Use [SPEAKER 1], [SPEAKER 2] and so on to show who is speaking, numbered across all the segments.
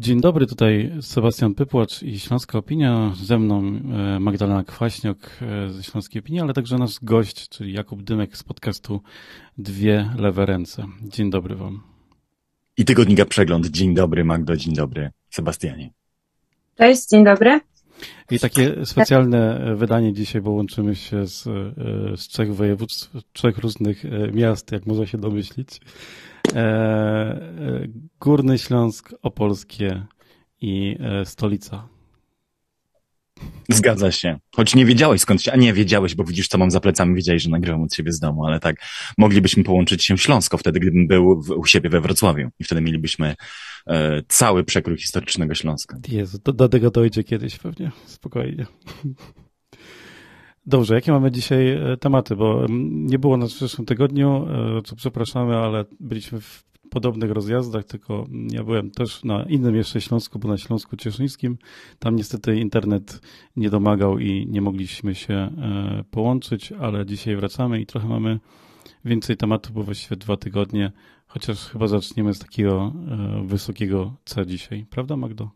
[SPEAKER 1] Dzień dobry, tutaj Sebastian Pypłacz i Śląska Opinia. Ze mną e, Magdalena Kwaśniok e, ze Śląskiej Opinii, ale także nasz gość, czyli Jakub Dymek z podcastu Dwie Lewe Ręce. Dzień dobry Wam.
[SPEAKER 2] I Tygodnika Przegląd. Dzień dobry Magdo, dzień dobry Sebastianie.
[SPEAKER 3] Cześć, dzień dobry.
[SPEAKER 1] I takie specjalne wydanie dzisiaj, bo łączymy się z, e, z trzech województw, trzech różnych miast, jak można się domyślić. E, e, Górny Śląsk, Opolskie i e, stolica.
[SPEAKER 2] Zgadza się. Choć nie wiedziałeś skąd się, a nie wiedziałeś, bo widzisz, co mam za plecami, wiedziałeś, że nagrywam od siebie z domu, ale tak, moglibyśmy połączyć się Śląsko wtedy, gdybym był w, u siebie we Wrocławiu i wtedy mielibyśmy e, cały przekrój historycznego Śląska.
[SPEAKER 1] Jezu, do, do tego dojdzie kiedyś pewnie, spokojnie. Dobrze, jakie mamy dzisiaj e, tematy? Bo mm, nie było nas w zeszłym tygodniu, e, co przepraszamy, ale byliśmy w podobnych rozjazdach, tylko ja byłem też na innym jeszcze Śląsku, bo na Śląsku Cieszyńskim. Tam niestety internet nie domagał i nie mogliśmy się e, połączyć, ale dzisiaj wracamy i trochę mamy więcej tematów, bo właściwie dwa tygodnie, chociaż chyba zaczniemy z takiego wysokiego C dzisiaj. Prawda, Magdo?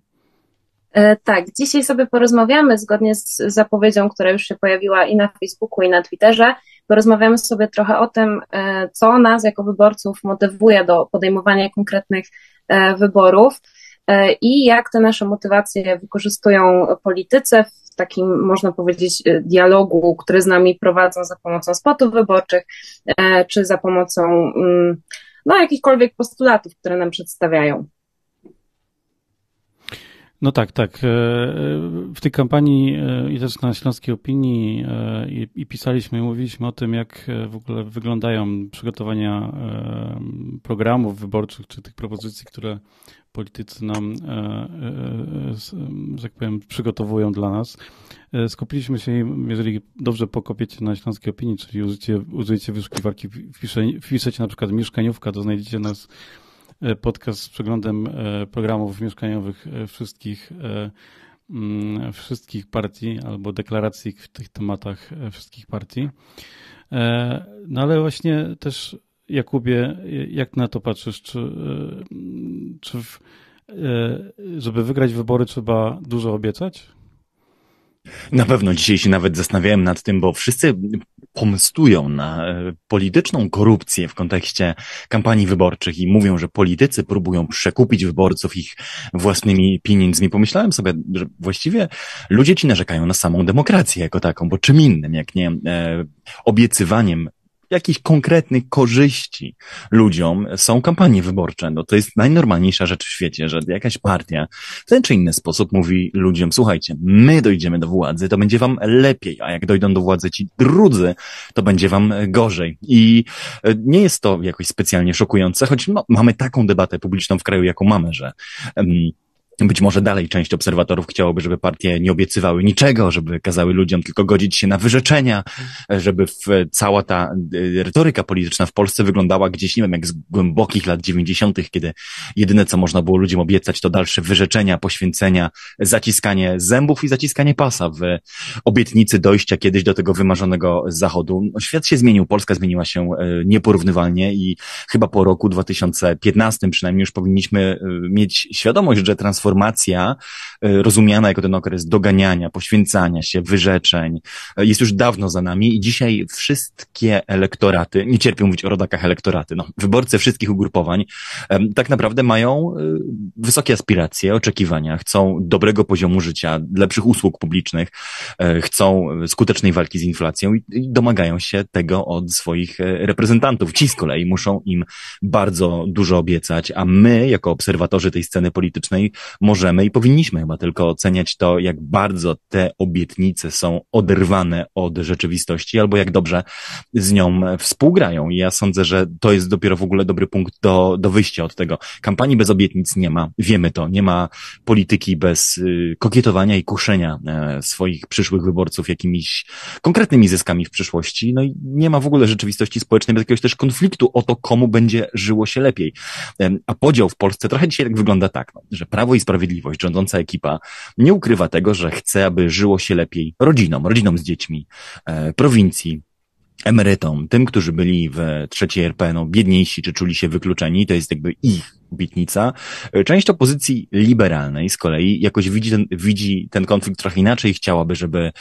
[SPEAKER 3] E, tak, dzisiaj sobie porozmawiamy zgodnie z zapowiedzią, która już się pojawiła i na Facebooku, i na Twitterze. Porozmawiamy sobie trochę o tym, e, co nas jako wyborców motywuje do podejmowania konkretnych e, wyborów i jak te nasze motywacje wykorzystują politycy w takim, można powiedzieć, dialogu, który z nami prowadzą za pomocą spotów wyborczych, czy za pomocą mm, no, jakichkolwiek postulatów, które nam przedstawiają.
[SPEAKER 1] No tak, tak. E, w tej kampanii e, i też na Śląskiej Opinii e, i, i pisaliśmy i mówiliśmy o tym, jak w ogóle wyglądają przygotowania programów wyborczych, czy tych propozycji, które politycy nam, że tak powiem, przygotowują dla nas. Skupiliśmy się, jeżeli dobrze pokopiecie na Śląskiej Opinii, czyli użyjecie, użyjecie wyszukiwarki, wpiszecie na przykład mieszkaniówka, to znajdziecie nas E, podcast z przeglądem e, programów mieszkaniowych e, wszystkich, mm, wszystkich partii albo deklaracji w tych tematach wszystkich partii. No ale właśnie też Jakubie, jak na to patrzysz? Czy, czy w, żeby wygrać wybory trzeba dużo obiecać?
[SPEAKER 2] Na pewno dzisiaj się nawet zastanawiałem nad tym, bo wszyscy pomstują na e, polityczną korupcję w kontekście kampanii wyborczych i mówią, że politycy próbują przekupić wyborców ich własnymi pieniędzmi. Pomyślałem sobie, że właściwie ludzie ci narzekają na samą demokrację jako taką, bo czym innym, jak nie e, obiecywaniem jakichś konkretnych korzyści ludziom są kampanie wyborcze. No to jest najnormalniejsza rzecz w świecie, że jakaś partia w ten czy inny sposób mówi ludziom, słuchajcie, my dojdziemy do władzy, to będzie wam lepiej, a jak dojdą do władzy ci drudzy, to będzie wam gorzej. I e, nie jest to jakoś specjalnie szokujące, choć no, mamy taką debatę publiczną w kraju, jaką mamy, że um, być może dalej część obserwatorów chciałoby, żeby partie nie obiecywały niczego, żeby kazały ludziom tylko godzić się na wyrzeczenia, żeby cała ta y, retoryka polityczna w Polsce wyglądała gdzieś, nie wiem, jak z głębokich lat dziewięćdziesiątych, kiedy jedyne, co można było ludziom obiecać, to dalsze wyrzeczenia, poświęcenia, zaciskanie zębów i zaciskanie pasa w obietnicy dojścia kiedyś do tego wymarzonego zachodu. No, świat się zmienił, Polska zmieniła się y, nieporównywalnie i chyba po roku 2015 przynajmniej już powinniśmy y, mieć świadomość, że transformacja transformacja e, rozumiana jako ten okres doganiania, poświęcania się, wyrzeczeń e, jest już dawno za nami i dzisiaj wszystkie elektoraty, nie cierpią mówić o rodakach elektoraty, no, wyborcy wszystkich ugrupowań tak naprawdę mają e, wysokie aspiracje, oczekiwania, chcą dobrego poziomu życia, lepszych usług publicznych, chcą skutecznej walki z inflacją i domagają się tego od swoich reprezentantów. Ci z kolei muszą im bardzo dużo obiecać, a my, jako obserwatorzy tej sceny politycznej, możemy i powinniśmy chyba tylko oceniać to, jak bardzo te obietnice są oderwane od rzeczywistości, albo jak dobrze z nią współgrają. I ja sądzę, że to jest dopiero w ogóle dobry punkt do, do wyjścia od tego. Kampanii bez obietnic nie ma. Wiemy to. Nie ma polityki bez y, kokietowania i kuszenia e, swoich przyszłych wyborców jakimiś konkretnymi zyskami w przyszłości. No i nie ma w ogóle rzeczywistości społecznej bez jakiegoś też konfliktu o to, komu będzie żyło się lepiej. A podział w Polsce trochę dzisiaj tak wygląda tak, no, że Prawo i Sprawiedliwość, rządząca ekipa, nie ukrywa tego, że chce, aby żyło się lepiej rodzinom, rodzinom z dziećmi, e, prowincji, emerytom, tym, którzy byli w trzeciej RP, no, biedniejsi, czy czuli się wykluczeni, to jest jakby ich obietnica. Część opozycji liberalnej z kolei jakoś widzi ten, widzi ten konflikt trochę inaczej chciałaby, żeby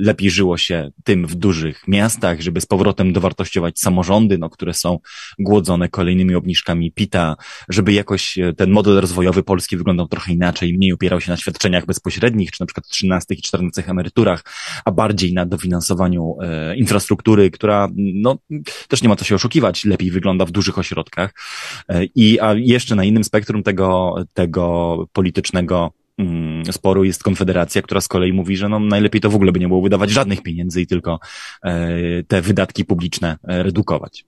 [SPEAKER 2] lepiej żyło się tym w dużych miastach, żeby z powrotem dowartościować samorządy, no, które są głodzone kolejnymi obniżkami PIT-a, żeby jakoś ten model rozwojowy Polski wyglądał trochę inaczej, mniej opierał się na świadczeniach bezpośrednich, czy na przykład 13 i 14 emeryturach, a bardziej na dofinansowaniu e, infrastruktury, która, no, też nie ma co się oszukiwać, lepiej wygląda w dużych ośrodkach. E, I, a jeszcze na innym spektrum tego, tego politycznego mm, sporu jest Konfederacja, która z kolei mówi, że no najlepiej to w ogóle by nie było wydawać żadnych pieniędzy i tylko e, te wydatki publiczne e, redukować.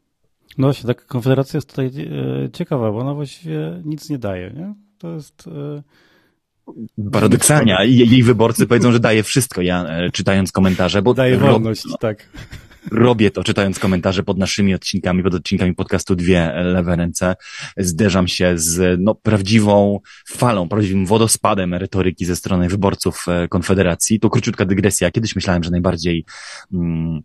[SPEAKER 1] No właśnie, tak Konfederacja jest tutaj e, ciekawa, bo ona właściwie nic nie daje, nie? To jest...
[SPEAKER 2] Paradoksalnie, jej wyborcy powiedzą, że daje wszystko, ja czytając komentarze, bo...
[SPEAKER 1] Daje wolność, tak.
[SPEAKER 2] Robię to, czytając komentarze pod naszymi odcinkami, pod odcinkami podcastu Dwie Lewe Ręce. Zderzam się z no, prawdziwą falą, prawdziwym wodospadem retoryki ze strony wyborców e, Konfederacji. To króciutka dygresja. Kiedyś myślałem, że najbardziej... Mm,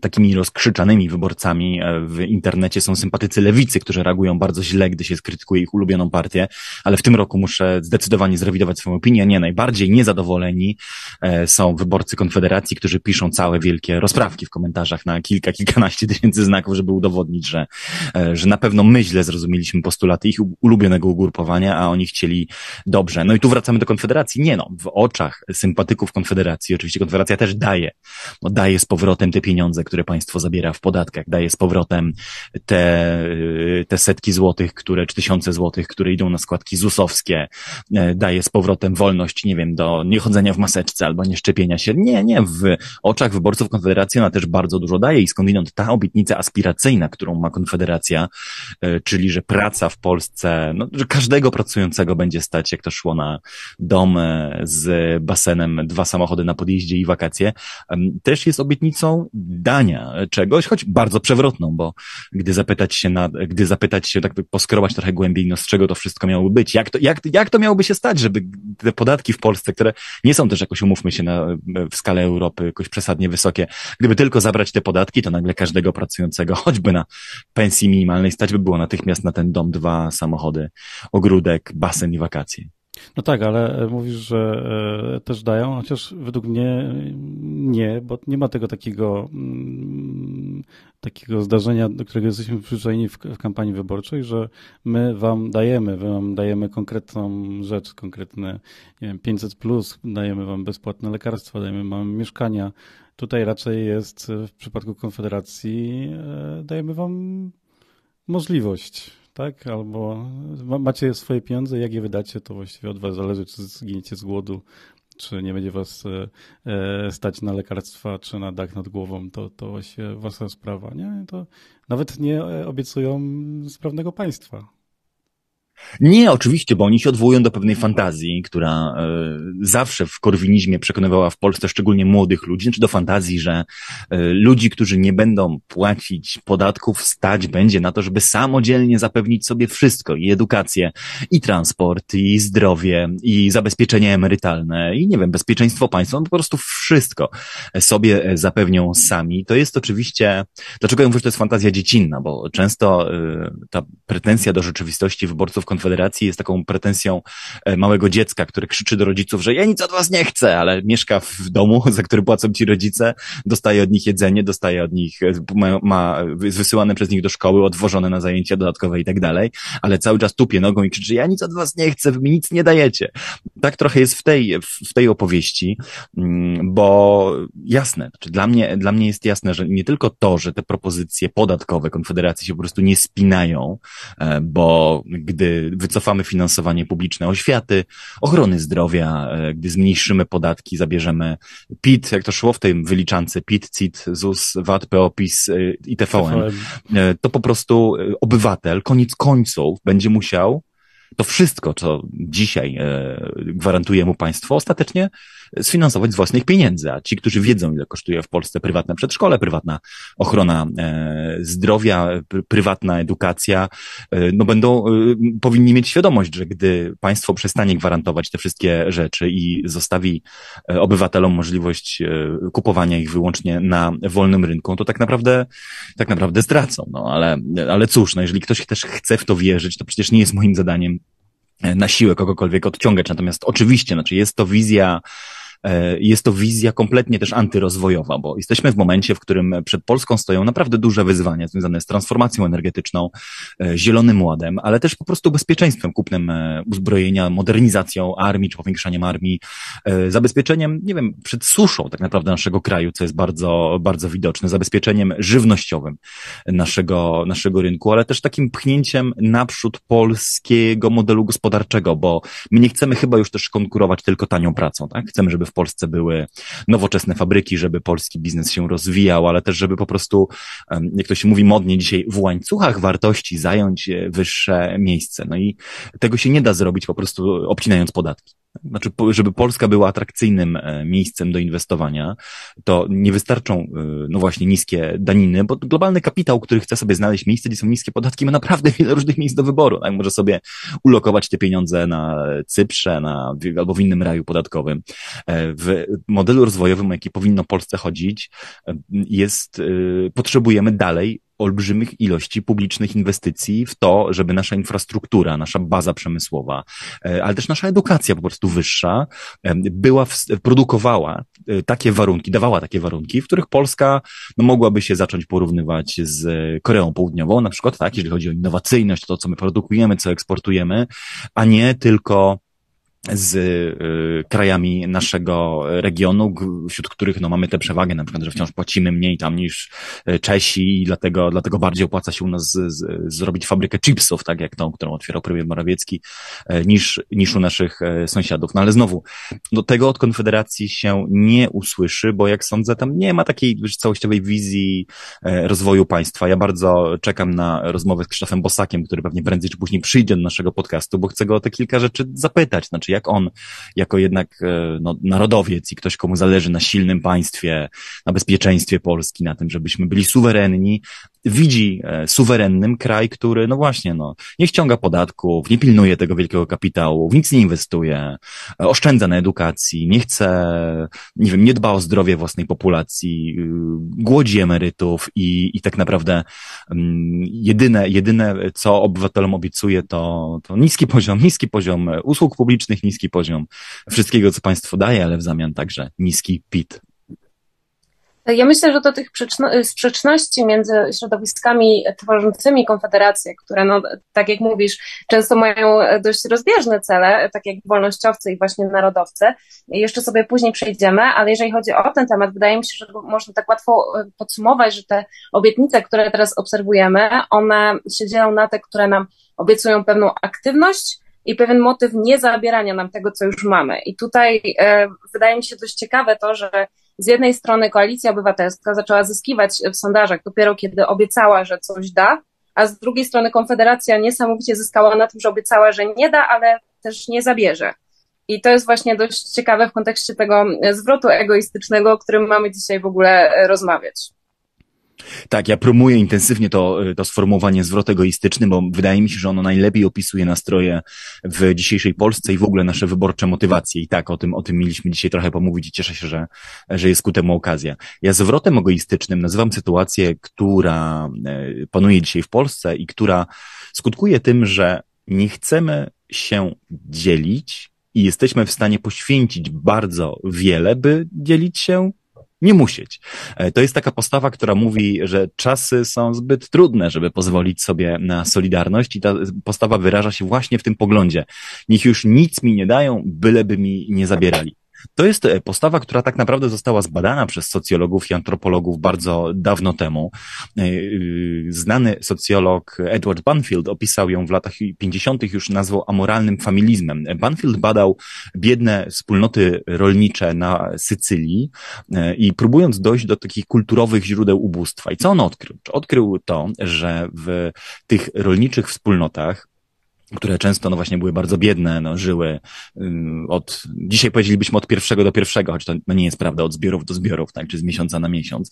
[SPEAKER 2] takimi rozkrzyczanymi wyborcami e, w internecie są sympatycy lewicy, którzy reagują bardzo źle, gdy się skrytykuje ich ulubioną partię, ale w tym roku muszę zdecydowanie zrewidować swoją opinię. Nie, najbardziej niezadowoleni e, są wyborcy Konfederacji, którzy piszą całe wielkie rozprawki w komentarzach na kilka, kilkanaście tysięcy znaków, żeby udowodnić, że, e, że na pewno my źle zrozumieliśmy postulaty ich ulubionego ugrupowania, a oni chcieli dobrze. No i tu wracamy do Konfederacji. Nie no, w oczach sympatyków Konfederacji, oczywiście Konfederacja też daje, no daje z powrotem te pieniądze pieniądze, które państwo zabiera w podatkach, daje z powrotem te, te setki złotych, które, czy tysiące złotych, które idą na składki ZUS-owskie, e, daje z powrotem wolność, nie wiem, do niechodzenia w maseczce albo nie szczepienia się. Nie, nie, w oczach wyborców Konfederacji ona też bardzo dużo daje i skądinąd ta obietnica aspiracyjna, którą ma Konfederacja, e, czyli, że praca w Polsce, no, że każdego pracującego będzie stać, jak to szło na dom e, z basenem, dwa samochody na podjeździe i wakacje, też jest obietnicą dania czegoś, choć bardzo przewrotną, bo gdy zapytać się na, gdy zapytać się, tak poskrobać trochę głębiej, no z czego to wszystko miałoby być, jak to, jak, jak to miałoby się stać, żeby te podatki w Polsce, które nie są też jakoś, umówmy się, na, w skalę Europy jakoś przesadnie wysokie, gdyby tylko zabrać te podatki, to nagle każdego pracującego, choćby na pensji minimalnej, stać by było natychmiast na ten dom, dwa samochody, ogródek, basen i wakacje.
[SPEAKER 1] No tak, ale e, mówisz, że e, też dają, chociaż według mnie nie, bo nie ma tego takiego, mm, takiego zdarzenia, do którego jesteśmy przyzwyczajeni w, kampanii wyborczej, że my wam dajemy, my wam dajemy konkretną rzecz, konkretne, nie wiem, 500 plus, dajemy wam bezpłatne lekarstwa, dajemy wam mieszkania. Tutaj raczej jest w przypadku Konfederacji, e, dajemy wam możliwość tak? Albo macie swoje pieniądze, jak je wydacie, to właściwie od was zależy, czy zginiecie z głodu, czy nie będzie was e, e, stać na lekarstwa, czy na dach nad głową, to, to właściwie wasza sprawa, nie? To nawet nie obiecują sprawnego państwa.
[SPEAKER 2] Nie, oczywiście, bo oni się odwołują do pewnej fantazji, która e, zawsze w korwinizmie przekonywała w Polsce szczególnie młodych ludzi, znaczy do fantazji, że e, ludzi, którzy nie będą płacić podatków, stać będzie na to, żeby samodzielnie zapewnić sobie wszystko, i edukację, i transport, i zdrowie, i zabezpieczenie emerytalne, i nie wiem, bezpieczeństwo państwa, no po prostu wszystko sobie e, zapewnią sami. To jest oczywiście, dlaczego ja mówię, że to jest fantazja dziecinna, bo często e, ta pretensja do rzeczywistości wyborców Konfederacji jest taką pretensją e, małego dziecka, które krzyczy do rodziców, że ja nic od was nie chcę, ale mieszka w domu, za który płacą ci rodzice, dostaje od nich jedzenie, dostaje od nich, e, ma, ma wysyłane przez nich do szkoły, odwożone na zajęcia dodatkowe i tak dalej, ale cały czas tupie nogą i krzyczy, ja nic od was nie chcę, wy mi nic nie dajecie. Tak trochę jest w tej, w tej opowieści, mm, bo jasne, znaczy dla mnie, dla mnie jest jasne, że nie tylko to, że te propozycje podatkowe Konfederacji się po prostu nie spinają, e, bo gdy wycofamy finansowanie publiczne oświaty, ochrony zdrowia, e, gdy zmniejszymy podatki, zabierzemy PIT, jak to szło w tej wyliczance, PIT, CIT, ZUS, VAT, PO, PiS e, i TVN, e, to po prostu obywatel koniec końców będzie musiał to wszystko, co dzisiaj gwarantuje mu państwo, ostatecznie sfinansować z własnych pieniędzy. A ci, którzy wiedzą, ile kosztuje w Polsce prywatne przedszkole, prywatna ochrona e, zdrowia, prywatna edukacja, e, no będą, powinni mieć świadomość, że gdy państwo przestanie gwarantować te wszystkie rzeczy i zostawi obywatelom możliwość kupowania ich wyłącznie na wolnym rynku, to tak naprawdę, tak naprawdę stracą. No ale, ale cóż, no jeżeli ktoś też chce w to wierzyć, to przecież nie jest moim zadaniem na siłę kogokolwiek odciągać. Natomiast oczywiście, znaczy jest to wizja E, jest to wizja kompletnie też antyrozwojowa, bo jesteśmy w momencie, w którym przed Polską stoją naprawdę duże wyzwania związane z transformacją energetyczną, e, zielonym ładem, ale też po prostu bezpieczeństwem, kupnem e, uzbrojenia, modernizacją armii, czy powiększaniem armii, zabezpieczeniem, nie wiem, przed suszą tak naprawdę naszego kraju, co jest bardzo, bardzo widoczne, zabezpieczeniem żywnościowym naszego, naszego rynku, ale też takim pchnięciem naprzód polskiego modelu gospodarczego, bo my nie chcemy chyba już też konkurować tylko tanią pracą, tak? Chcemy, żeby w Polsce były nowoczesne fabryki, żeby polski biznes się rozwijał, ale też żeby po prostu, jak to się mówi modnie dzisiaj, w łańcuchach wartości zająć e, wyższe miejsce. No i tego się nie da zrobić po prostu obcinając podatki. Znaczy, żeby Polska była atrakcyjnym e, miejscem do inwestowania, to nie wystarczą, e, no właśnie, niskie daniny, bo globalny kapitał, który chce sobie znaleźć miejsce, gdzie są niskie podatki, ma naprawdę wiele różnych miejsc do wyboru. Tak? Może sobie ulokować te pieniądze na Cyprze, na, albo w innym raju podatkowym. E, w modelu rozwojowym, o jaki powinno Polsce chodzić, jest, potrzebujemy dalej olbrzymich ilości publicznych inwestycji w to, żeby nasza infrastruktura, nasza baza przemysłowa, e, ale też nasza edukacja po prostu wyższa, e, była, produkowała e, takie warunki, dawała takie warunki, w których Polska no, mogłaby się zacząć porównywać z Koreą Południową, na przykład, tak, jeżeli chodzi o innowacyjność, to co my produkujemy, co eksportujemy, a nie tylko z y, krajami naszego regionu, wśród których no, mamy tę przewagę, na przykład, że wciąż płacimy mniej tam niż y, Czesi i dlatego, dlatego bardziej opłaca się u nas z, z, zrobić fabrykę chipsów, tak jak tą, którą otwierał premier Morawiecki, y, niż, niż u naszych sąsiadów. No ale znowu, do tego od Konfederacji się nie usłyszy, bo jak sądzę, tam nie ma takiej całościowej wizji rozwoju państwa. Ja bardzo czekam na rozmowę z Krzysztofem Bosakiem, który pewnie prędzej czy później przyjdzie do naszego podcastu, bo chcę go o te kilka rzeczy zapytać. Znaczy, jak on, jako jednak e, no, narodowiec i ktoś, komu zależy na silnym państwie, na bezpieczeństwie Polski, na tym, żebyśmy byli suwerenni, widzi e, suwerennym kraj, który, no właśnie, no, nie ściąga podatków, nie pilnuje tego wielkiego kapitału, w nic nie inwestuje, e, oszczędza na edukacji, nie chce, nie wiem, nie dba o zdrowie własnej populacji, y, głodzi emerytów i, i tak naprawdę um, jedyne, jedyne, co obywatelom obiecuje, to, to niski poziom, niski poziom usług publicznych, niski poziom wszystkiego, co państwo daje, ale w zamian także niski PIT.
[SPEAKER 3] Ja myślę, że do tych sprzeczności między środowiskami tworzącymi Konfederację, które, no, tak jak mówisz, często mają dość rozbieżne cele, tak jak wolnościowcy i właśnie narodowcy, jeszcze sobie później przejdziemy, ale jeżeli chodzi o ten temat, wydaje mi się, że można tak łatwo e, podsumować, że te obietnice, które teraz obserwujemy, one się dzielą na te, które nam obiecują pewną aktywność, i pewien motyw nie zabierania nam tego, co już mamy. I tutaj e, wydaje mi się dość ciekawe to, że z jednej strony koalicja obywatelska zaczęła zyskiwać w sondażach dopiero kiedy obiecała, że coś da, a z drugiej strony Konfederacja niesamowicie zyskała na tym, że obiecała, że nie da, ale też nie zabierze. I to jest właśnie dość ciekawe w kontekście tego zwrotu egoistycznego, o którym mamy dzisiaj w ogóle rozmawiać.
[SPEAKER 2] Tak, ja promuję intensywnie to, to sformułowanie zwrot egoistyczny, bo wydaje mi się, że ono najlepiej opisuje nastroje w dzisiejszej Polsce i w ogóle nasze wyborcze motywacje. I tak, o tym, o tym mieliśmy dzisiaj trochę pomówić i cieszę się, że, że jest ku temu okazja. Ja zwrotem egoistycznym nazywam sytuację, która e, panuje dzisiaj w Polsce i która skutkuje tym, że nie chcemy się dzielić i jesteśmy w stanie poświęcić bardzo wiele, by dzielić się nie musieć. E, to jest taka postawa, która mówi, że czasy są zbyt trudne, żeby pozwolić sobie na solidarność i ta postawa wyraża się właśnie w tym poglądzie. Niech już nic mi nie dają, byleby mi nie zabierali. To jest e, postawa, która tak naprawdę została zbadana przez socjologów i antropologów bardzo dawno temu. E, y, znany socjolog Edward Banfield opisał ją w latach 50. już nazwał amoralnym familizmem. Banfield badał biedne wspólnoty rolnicze na Sycylii e, i próbując dojść do takich kulturowych źródeł ubóstwa. I co on odkrył? Odkrył to, że w tych rolniczych wspólnotach które często no właśnie były bardzo biedne, no, żyły od, dzisiaj powiedzielibyśmy od pierwszego do pierwszego, choć to no nie jest prawda, od zbiorów do zbiorów, tak, czy z miesiąca na miesiąc.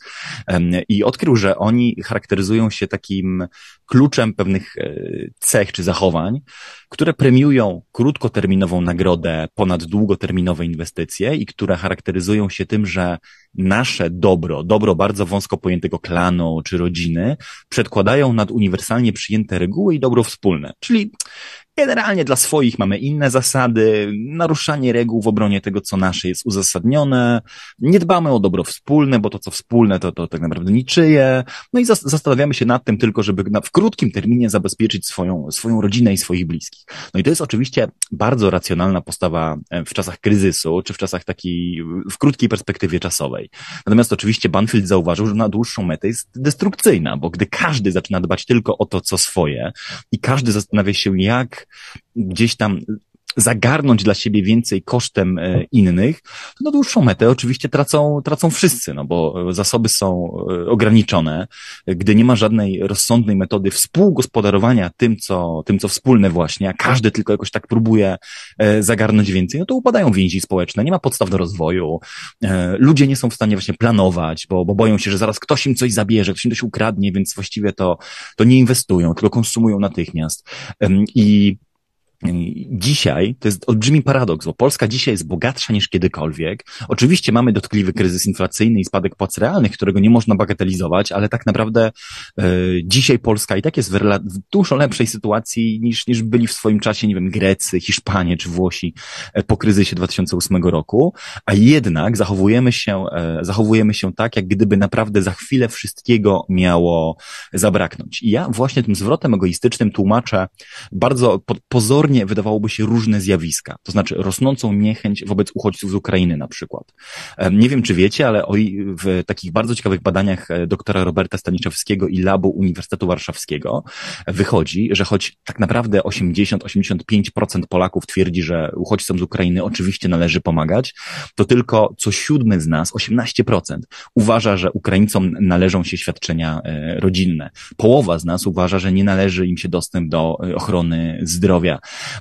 [SPEAKER 2] I odkrył, że oni charakteryzują się takim kluczem pewnych e, cech czy zachowań, które premiują krótkoterminową nagrodę ponad długoterminowe inwestycje i które charakteryzują się tym, że nasze dobro, dobro bardzo wąsko pojętego klanu czy rodziny, przedkładają nad uniwersalnie przyjęte reguły i dobro wspólne. Czyli Generalnie dla swoich mamy inne zasady, naruszanie reguł w obronie tego, co nasze jest uzasadnione, nie dbamy o dobro wspólne, bo to, co wspólne, to, to tak naprawdę niczyje, no i zastanawiamy się nad tym tylko, żeby w krótkim terminie zabezpieczyć swoją, swoją rodzinę i swoich bliskich. No i to jest oczywiście bardzo racjonalna postawa e, w czasach kryzysu, czy w czasach takiej, w krótkiej perspektywie czasowej. Natomiast oczywiście Banfield zauważył, że na dłuższą metę jest destrukcyjna, bo gdy każdy zaczyna dbać tylko o to, co swoje i każdy zastanawia się, jak gdzieś tam zagarnąć dla siebie więcej kosztem e, innych, to na dłuższą metę oczywiście tracą, tracą wszyscy, no bo zasoby są e, ograniczone. Gdy nie ma żadnej rozsądnej metody współgospodarowania tym, co, tym, co wspólne właśnie, a każdy tylko jakoś tak próbuje e, zagarnąć więcej, no to upadają więzi społeczne, nie ma podstaw do rozwoju, ludzie nie są w stanie właśnie planować, bo, bo boją się, że zaraz ktoś im coś zabierze, ktoś im coś ukradnie, więc właściwie to, to nie inwestują, tylko konsumują natychmiast. I Dzisiaj to jest olbrzymi paradoks, bo Polska dzisiaj jest bogatsza niż kiedykolwiek. Oczywiście mamy dotkliwy kryzys inflacyjny i spadek płac realnych, którego nie można bagatelizować, ale tak naprawdę e, dzisiaj Polska i tak jest w, w dużo lepszej sytuacji niż, niż byli w swoim czasie, nie wiem, Grecy, Hiszpanie czy Włosi e, po kryzysie 2008 roku, a jednak zachowujemy się, e, zachowujemy się tak, jak gdyby naprawdę za chwilę wszystkiego miało zabraknąć. I ja właśnie tym zwrotem egoistycznym tłumaczę bardzo pozornie wydawałoby się różne zjawiska, to znaczy rosnącą niechęć wobec uchodźców z Ukrainy na przykład. Nie wiem, czy wiecie, ale w takich bardzo ciekawych badaniach e, doktora Roberta Staniszewskiego i Labu Uniwersytetu Warszawskiego wychodzi, że choć tak naprawdę 80-85% Polaków twierdzi, że uchodźcom z Ukrainy oczywiście należy pomagać, to tylko co siódmy z nas, 18%, uważa, że Ukraińcom należą się świadczenia e, rodzinne. Połowa z nas uważa, że nie należy im się dostęp do e, ochrony zdrowia.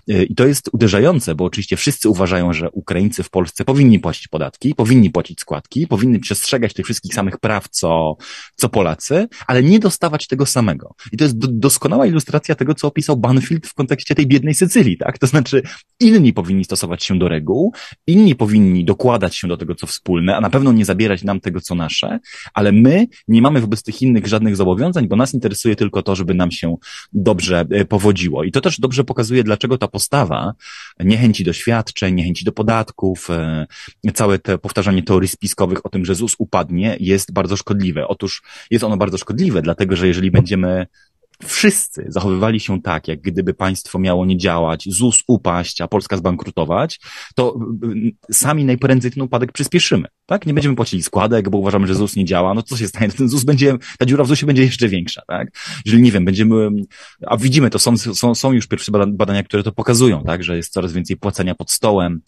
[SPEAKER 2] E, I to jest uderzające, bo oczywiście wszyscy uważają, że Ukraińcy w Polsce powinni płacić podatki, powinni płacić składki, powinni przestrzegać tych wszystkich samych praw, co, co Polacy, ale nie dostawać tego samego. I to jest do, doskonała ilustracja tego, co opisał Banfield w kontekście tej biednej Sycylii, tak? To znaczy, inni powinni stosować się do reguł, inni powinni dokładać się do tego, co wspólne, a na pewno nie zabierać nam tego, co nasze, ale my nie mamy wobec tych innych żadnych zobowiązań, bo nas interesuje tylko to, żeby nam się dobrze e, powodziło. I to też dobrze pokazuje, dlaczego dlaczego ta postawa niechęci do świadczeń, niechęci do podatków, e, całe te powtarzanie teorii spiskowych o tym, że ZUS upadnie, jest bardzo szkodliwe. Otóż jest ono bardzo szkodliwe, dlatego że jeżeli będziemy wszyscy zachowywali się tak, jak gdyby państwo miało nie działać, ZUS upaść, a Polska zbankrutować, to sami najprędzej ten upadek przyspieszymy, tak? Nie będziemy płacili składek, bo uważamy, że ZUS nie działa, no co się stanie? Ten ZUS będzie, ta dziura w ZUSie będzie jeszcze większa, tak? Jeżeli, nie wiem, będziemy, a widzimy to, są, są, są już pierwsze badania, które to pokazują, tak? Że jest coraz więcej płacenia pod stołem,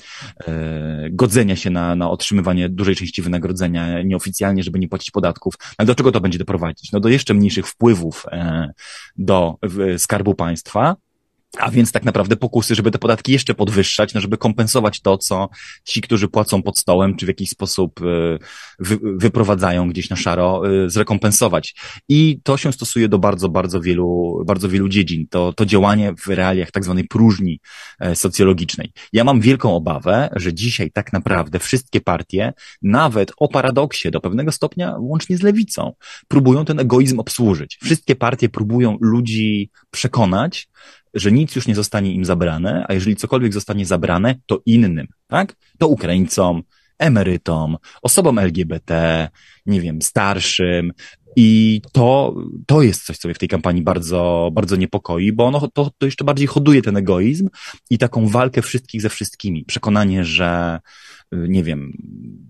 [SPEAKER 2] e, godzenia się na, na otrzymywanie dużej części wynagrodzenia nieoficjalnie, żeby nie płacić podatków. A do czego to będzie doprowadzić? No do jeszcze mniejszych wpływów e, do Skarbu Państwa, a więc tak naprawdę pokusy, żeby te podatki jeszcze podwyższać, no żeby kompensować to, co ci, którzy płacą pod stołem, czy w jakiś sposób e, wy, wyprowadzają gdzieś na szaro, e, zrekompensować. I to się stosuje do bardzo, bardzo wielu, bardzo wielu dziedzin. To, to działanie w realiach tak zwanej próżni e, socjologicznej. Ja mam wielką obawę, że dzisiaj tak naprawdę wszystkie partie, nawet o paradoksie do pewnego stopnia, łącznie z lewicą, próbują ten egoizm obsłużyć. Wszystkie partie próbują ludzi przekonać, że nic już nie zostanie im zabrane, a jeżeli cokolwiek zostanie zabrane, to innym, tak? To Ukraińcom, emerytom, osobom LGBT, nie wiem, starszym. I to, to jest coś, co mnie w tej kampanii bardzo, bardzo niepokoi, bo ono to, to jeszcze bardziej hoduje ten egoizm i taką walkę wszystkich ze wszystkimi. Przekonanie, że nie wiem,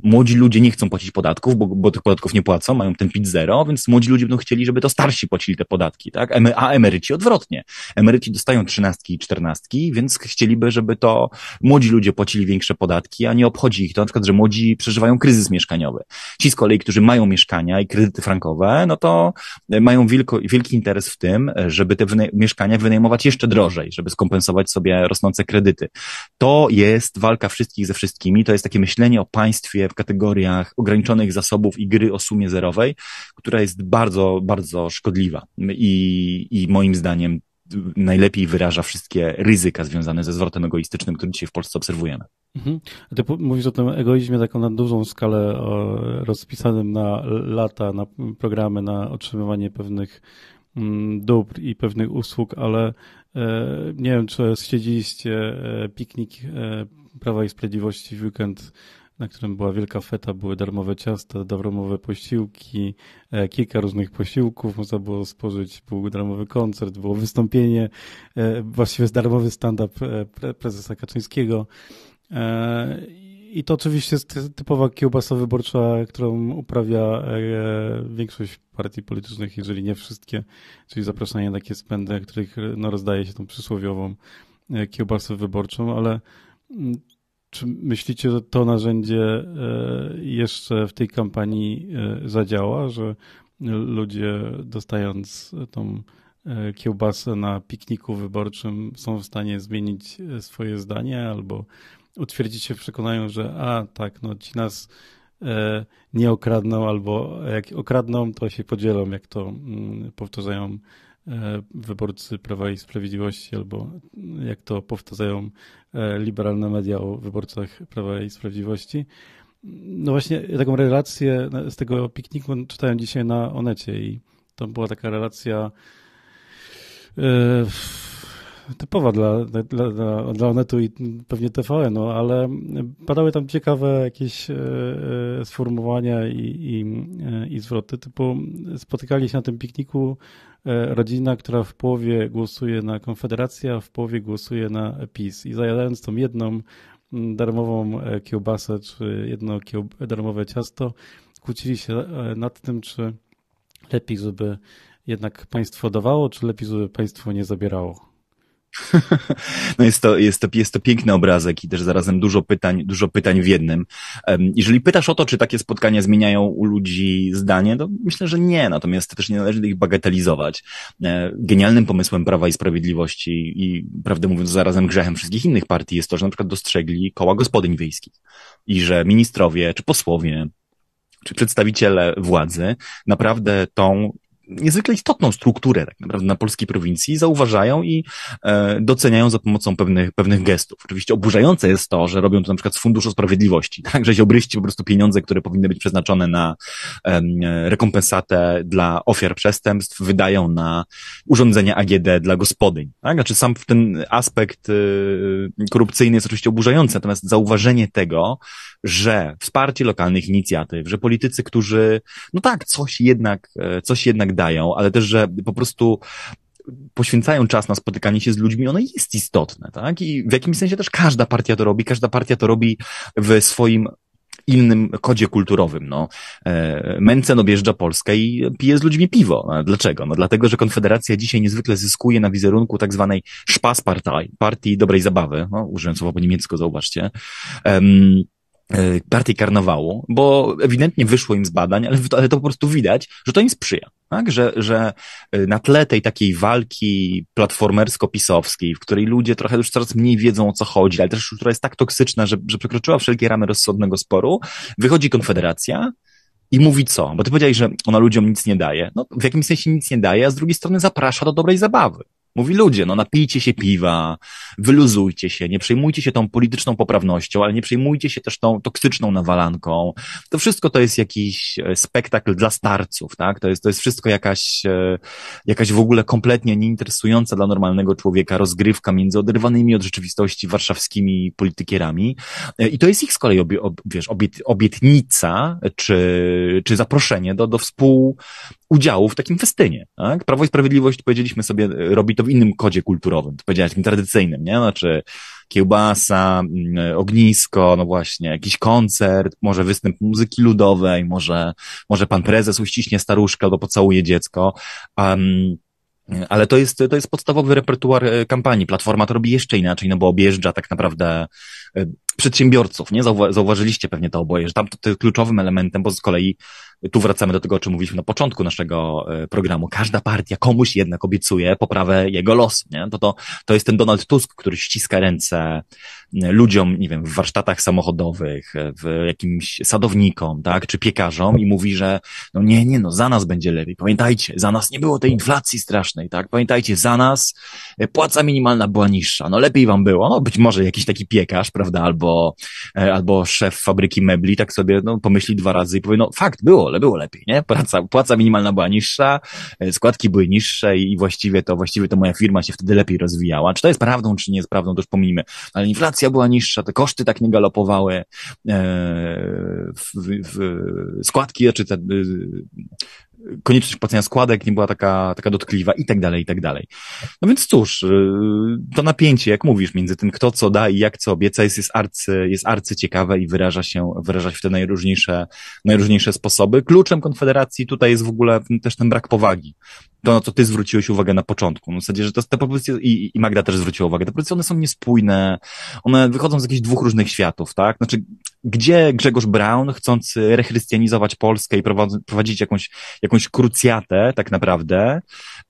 [SPEAKER 2] młodzi ludzie nie chcą płacić podatków, bo, bo tych podatków nie płacą, mają ten PIT zero, więc młodzi ludzie będą chcieli, żeby to starsi płacili te podatki, tak? A emeryci odwrotnie. Emeryci dostają trzynastki i czternastki, więc chcieliby, żeby to młodzi ludzie płacili większe podatki, a nie obchodzi ich to na przykład, że młodzi przeżywają kryzys mieszkaniowy. Ci z kolei, którzy mają mieszkania i kredyty frankowe, no to mają wielko, wielki interes w tym, żeby te mieszkania wynajmować jeszcze drożej, żeby skompensować sobie rosnące kredyty. To jest walka wszystkich ze wszystkimi, to jest takie myślenie o państwie w kategoriach ograniczonych zasobów i gry o sumie zerowej, która jest bardzo, bardzo szkodliwa i, i moim zdaniem najlepiej wyraża wszystkie ryzyka związane ze zwrotem egoistycznym, który dzisiaj w Polsce obserwujemy.
[SPEAKER 1] Mhm. Ty mówisz o tym egoizmie taką na dużą skalę rozpisanym na lata, na programy, na otrzymywanie pewnych mm, dóbr i pewnych usług, ale nie wiem, czy śledziliście e, piknik e, Prawa i Sprawiedliwości w weekend na którym była wielka feta, były darmowe ciasta, darmowe posiłki, e, kilka różnych posiłków można było spożyć, był darmowy koncert, było wystąpienie, e, właściwie darmowy stand-up e, prezesa Kaczyńskiego. I to oczywiście jest typowa kiełbasa wyborcza, którą uprawia większość partii politycznych, jeżeli nie wszystkie, czyli zapraszanie na takie spędy, których no, rozdaje się tą przysłowiową kiełbasę wyborczą, ale mm, czy myślicie, że to narzędzie e, jeszcze w tej kampanii e, zadziała, że ludzie dostając tą e, kiełbasę na pikniku wyborczym są w stanie zmienić swoje zdanie albo utwierdzić się w przekonaniu, że a tak, no ci nas nie okradną, albo jak okradną, to się podzielą, jak to mm, powtarzają E, wyborcy Prawa i Sprawiedliwości, albo jak to powtarzają e, liberalne media o wyborcach Prawa i Sprawiedliwości. No właśnie taką relację z tego pikniku czytałem dzisiaj na Onecie i to była taka relacja e, typowa dla, dla, dla, dla Onetu i pewnie TVN, no, ale padały tam ciekawe jakieś sformułowania i, i, i zwroty, typu spotykali się na tym pikniku E, rodzina, która w połowie głosuje na Konfederację, a w połowie głosuje na PiS. I zajadając tą jedną darmową e, kiełbasę, czy jedno darmowe ciasto, kłócili się e, nad tym, czy lepiej, żeby jednak państwo dawało, czy lepiej, żeby państwo nie zabierało.
[SPEAKER 2] No jest to, jest, to, jest to piękny obrazek i też zarazem dużo pytań, dużo pytań w jednym. Jeżeli pytasz o to, czy takie spotkania zmieniają u ludzi zdanie, to myślę, że nie, natomiast też nie należy ich bagatelizować. E, genialnym pomysłem Prawa i Sprawiedliwości i prawdę mówiąc zarazem grzechem wszystkich innych partii jest to, że na przykład dostrzegli koła gospodyń wiejskich i że ministrowie czy posłowie czy przedstawiciele władzy naprawdę tą niezwykle istotną strukturę tak naprawdę na polskiej prowincji zauważają i e, doceniają za pomocą pewnych, pewnych gestów. Oczywiście oburzające jest to, że robią to na przykład z Funduszu Sprawiedliwości, tak, że ziobryści po prostu pieniądze, które powinny być przeznaczone na e, rekompensatę dla ofiar przestępstw, wydają na urządzenia AGD dla gospodyń. Tak? Znaczy sam ten aspekt e, korupcyjny jest oczywiście oburzający, natomiast zauważenie tego, że wsparcie lokalnych inicjatyw, że politycy, którzy, no tak, coś jednak, e, coś jednak dają, ale też, że po prostu poświęcają czas na spotykanie się z ludźmi, ono jest istotne, tak? I w jakimś sensie też każda partia to robi, każda partia to robi w swoim innym kodzie kulturowym. No. E, Mencen objeżdża Polskę i pije z ludźmi piwo. Dlaczego? No dlatego, że Konfederacja dzisiaj niezwykle zyskuje na wizerunku tak zwanej Spaßpartei, partii dobrej zabawy, no, użyłem słowa po niemiecku, zauważcie. Um, partii karnawału, bo ewidentnie wyszło im z badań, ale, ale to po prostu widać, że to im sprzyja. Tak? Że, że e, na tle tej takiej walki platformersko-pisowskiej, w której ludzie trochę już coraz mniej wiedzą o co chodzi, ale też która jest tak toksyczna, że, że przekroczyła wszelkie ramy rozsądnego sporu, wychodzi Konfederacja i mówi co? Bo ty powiedziałeś, że ona ludziom nic nie daje. No, w jakimś sensie nic nie daje, a z drugiej strony zaprasza do dobrej zabawy. Mówi ludzie, no napijcie się piwa, wyluzujcie się, nie przejmujcie się tą polityczną poprawnością, ale nie przejmujcie się też tą toksyczną nawalanką. To wszystko to jest jakiś e, spektakl dla starców, tak? To jest, to jest wszystko jakaś, e, jakaś w ogóle kompletnie nieinteresująca dla normalnego człowieka rozgrywka między oderwanymi od rzeczywistości warszawskimi politykierami. E, I to jest ich z kolei, obie, ob, wiesz, obiet, obietnica, czy, czy zaproszenie do, do współ, udziału w takim festynie. Tak? Prawo i Sprawiedliwość, powiedzieliśmy sobie, robi to w innym kodzie kulturowym, to powiedziałeś, takim tradycyjnym, nie? Znaczy kiełbasa, mm, ognisko, no właśnie, jakiś koncert, może występ muzyki ludowej, może, może pan prezes uściśnie staruszkę albo pocałuje dziecko. Um, ale to jest, to jest podstawowy repertuar e, kampanii. Platforma to robi jeszcze inaczej, no bo objeżdża tak naprawdę e, przedsiębiorców, nie? Zauważyliście pewnie to oboje, że tam to, to kluczowym elementem, bo z kolei tu wracamy do tego, o czym mówiliśmy na początku naszego e, programu. Każda partia komuś jednak obiecuje poprawę jego losu, nie? To, to, to jest ten Donald Tusk, który ściska ręce ludziom, nie wiem, w warsztatach samochodowych, w jakimś sadownikom, tak, czy piekarzom i mówi, że no nie, nie, no za nas będzie lepiej. Pamiętajcie, za nas nie było tej inflacji strasznej, tak? Pamiętajcie, za nas e, płaca minimalna była niższa. No lepiej wam było. No być może jakiś taki piekarz, prawda, albo, e, albo szef fabryki mebli tak sobie no, pomyśli dwa razy i powie, no fakt, było, było lepiej, nie? Płaca, płaca minimalna była niższa, e, składki były niższe i właściwie to, właściwie to moja firma się wtedy lepiej rozwijała. Czy to jest prawdą, czy nie jest prawdą, to już pomijmy. Ale inflacja była niższa, te koszty tak nie galopowały, e, w, w, składki, czy te, konieczność płacenia składek nie była taka, taka dotkliwa i tak dalej, i tak dalej. No więc cóż, y, to napięcie, jak mówisz, między tym, kto co da i jak co obieca, jest, jest, arcy, jest arcy ciekawe i wyraża się, wyraża się w te najróżniejsze, najróżniejsze sposoby. Kluczem Konfederacji tutaj jest w ogóle też ten brak powagi. To, na co ty zwróciłeś uwagę na początku. No w zasadzie, że to, te propozycje, i, i Magda też zwróciła uwagę, te propozycje, one są niespójne, one wychodzą z jakichś dwóch różnych światów, tak? Znaczy, gdzie Grzegorz Brown, chcąc rechrystianizować Polskę i prowadzić jakąś, jakąś krucjatę tak naprawdę,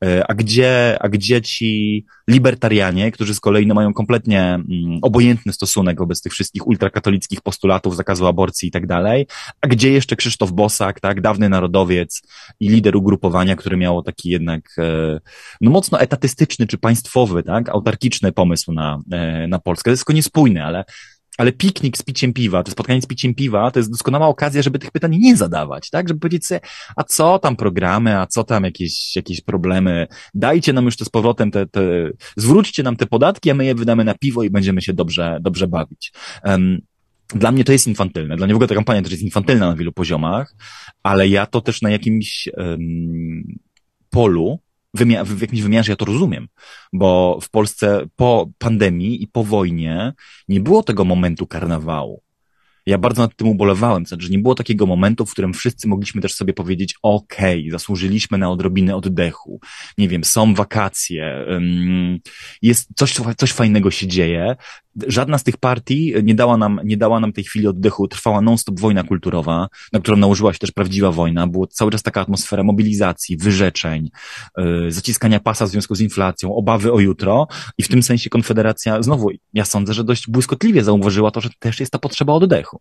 [SPEAKER 2] e, a gdzie, a gdzie ci libertarianie, którzy z kolei no, mają kompletnie mm, obojętny stosunek wobec tych wszystkich ultrakatolickich postulatów zakazu aborcji i tak dalej, a gdzie jeszcze Krzysztof Bosak, tak, dawny narodowiec i lider ugrupowania, który miało taki jednak e, no mocno etatystyczny czy państwowy, tak, autarkiczny pomysł na, e, na Polskę. To jest tylko niespójne, ale ale piknik z piciem piwa, to spotkanie z piciem piwa, to jest doskonała okazja, żeby tych pytań nie zadawać, tak? Żeby powiedzieć sobie, a co tam programy, a co tam jakieś, jakieś problemy, dajcie nam już to z powrotem te, te, zwróćcie nam te podatki, a my je wydamy na piwo i będziemy się dobrze, dobrze bawić. Um, dla mnie to jest infantylne. Dla mnie w ogóle ta kampania też jest infantylna na wielu poziomach, ale ja to też na jakimś um, polu w jakimś wymiarze ja to rozumiem, bo w Polsce po pandemii i po wojnie nie było tego momentu karnawału. Ja bardzo nad tym ubolewałem, znaczy, że nie było takiego momentu, w którym wszyscy mogliśmy też sobie powiedzieć, okej, okay, zasłużyliśmy na odrobinę oddechu. Nie wiem, są wakacje, jest coś, coś fajnego się dzieje. Żadna z tych partii nie dała nam, nie dała nam tej chwili oddechu. Trwała non-stop wojna kulturowa, na którą nałożyła się też prawdziwa wojna. Było cały czas taka atmosfera mobilizacji, wyrzeczeń, yy, zaciskania pasa w związku z inflacją, obawy o jutro. I w tym sensie Konfederacja, znowu, ja sądzę, że dość błyskotliwie zauważyła to, że też jest ta potrzeba oddechu.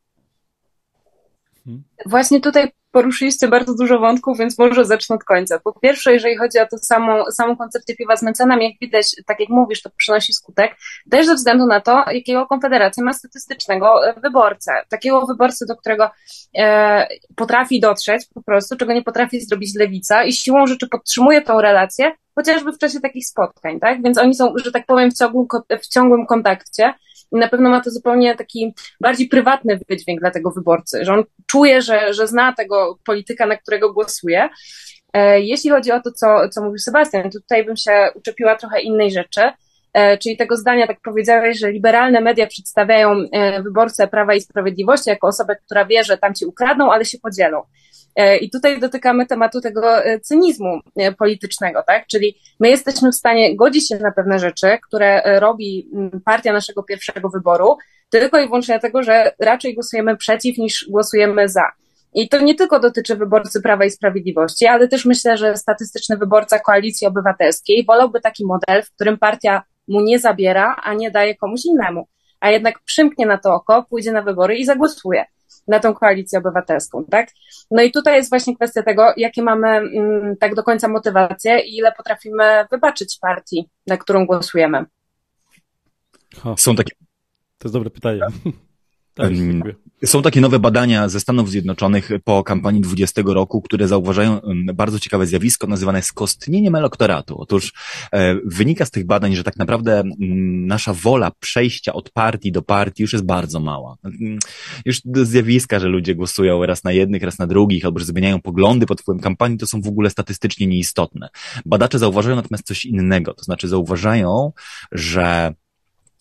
[SPEAKER 3] Właśnie tutaj poruszyliście bardzo dużo wątków, więc może zacznę od końca. Po pierwsze, jeżeli chodzi o to samą, samą koncepcję piwa z mencenem, jak widać, tak jak mówisz, to przynosi skutek, też ze względu na to, jakiego Konfederacja ma statystycznego e, wyborcę. Takiego wyborcy, do którego e, potrafi dotrzeć po prostu, czego nie potrafi zrobić lewica i siłą rzeczy podtrzymuje tą relację, chociażby w czasie takich spotkań, tak? Więc oni są, że tak powiem, w ciągłym, w ciągłym kontakcie na pewno ma to zupełnie taki bardziej prywatny wydźwięk dla tego wyborcy, że on czuje, że, że zna tego polityka, na którego głosuje. E, jeśli chodzi o to, co, co mówił Sebastian, tutaj bym się uczepiła trochę innej rzeczy, e, czyli tego zdania, tak powiedziałeś, że liberalne media przedstawiają e, wyborcę Prawa i Sprawiedliwości jako osobę, która wie, że tam ci ukradną, ale się podzielą. E, I tutaj dotykamy tematu tego e, cynizmu e, politycznego, tak? Czyli my jesteśmy w stanie godzić się na pewne rzeczy, które robi partia naszego pierwszego wyboru, tylko i wyłącznie dlatego, że raczej głosujemy przeciw niż głosujemy za. I to nie tylko dotyczy wyborcy Prawa i Sprawiedliwości, ale też myślę, że statystyczny wyborca Koalicji Obywatelskiej wolałby taki model, w którym partia mu nie zabiera, a nie daje komuś innemu, a jednak przymknie na to oko, pójdzie na wybory i zagłosuje na tą koalicję obywatelską, tak? No i tutaj jest właśnie kwestia tego, jakie mamy mm, tak do końca motywacje i ile potrafimy wybaczyć partii, na którą głosujemy.
[SPEAKER 1] Są takie. To jest dobre pytanie. Tak.
[SPEAKER 2] Są takie nowe badania ze Stanów Zjednoczonych po kampanii 20 roku, które zauważają bardzo ciekawe zjawisko nazywane skostnieniem elektoratu. Otóż e, wynika z tych badań, że tak naprawdę nasza wola przejścia od partii do partii już jest bardzo mała. Już zjawiska, że ludzie głosują raz na jednych, raz na drugich, albo że zmieniają poglądy pod wpływem kampanii, to są w ogóle statystycznie nieistotne. Badacze zauważają natomiast coś innego, to znaczy zauważają, że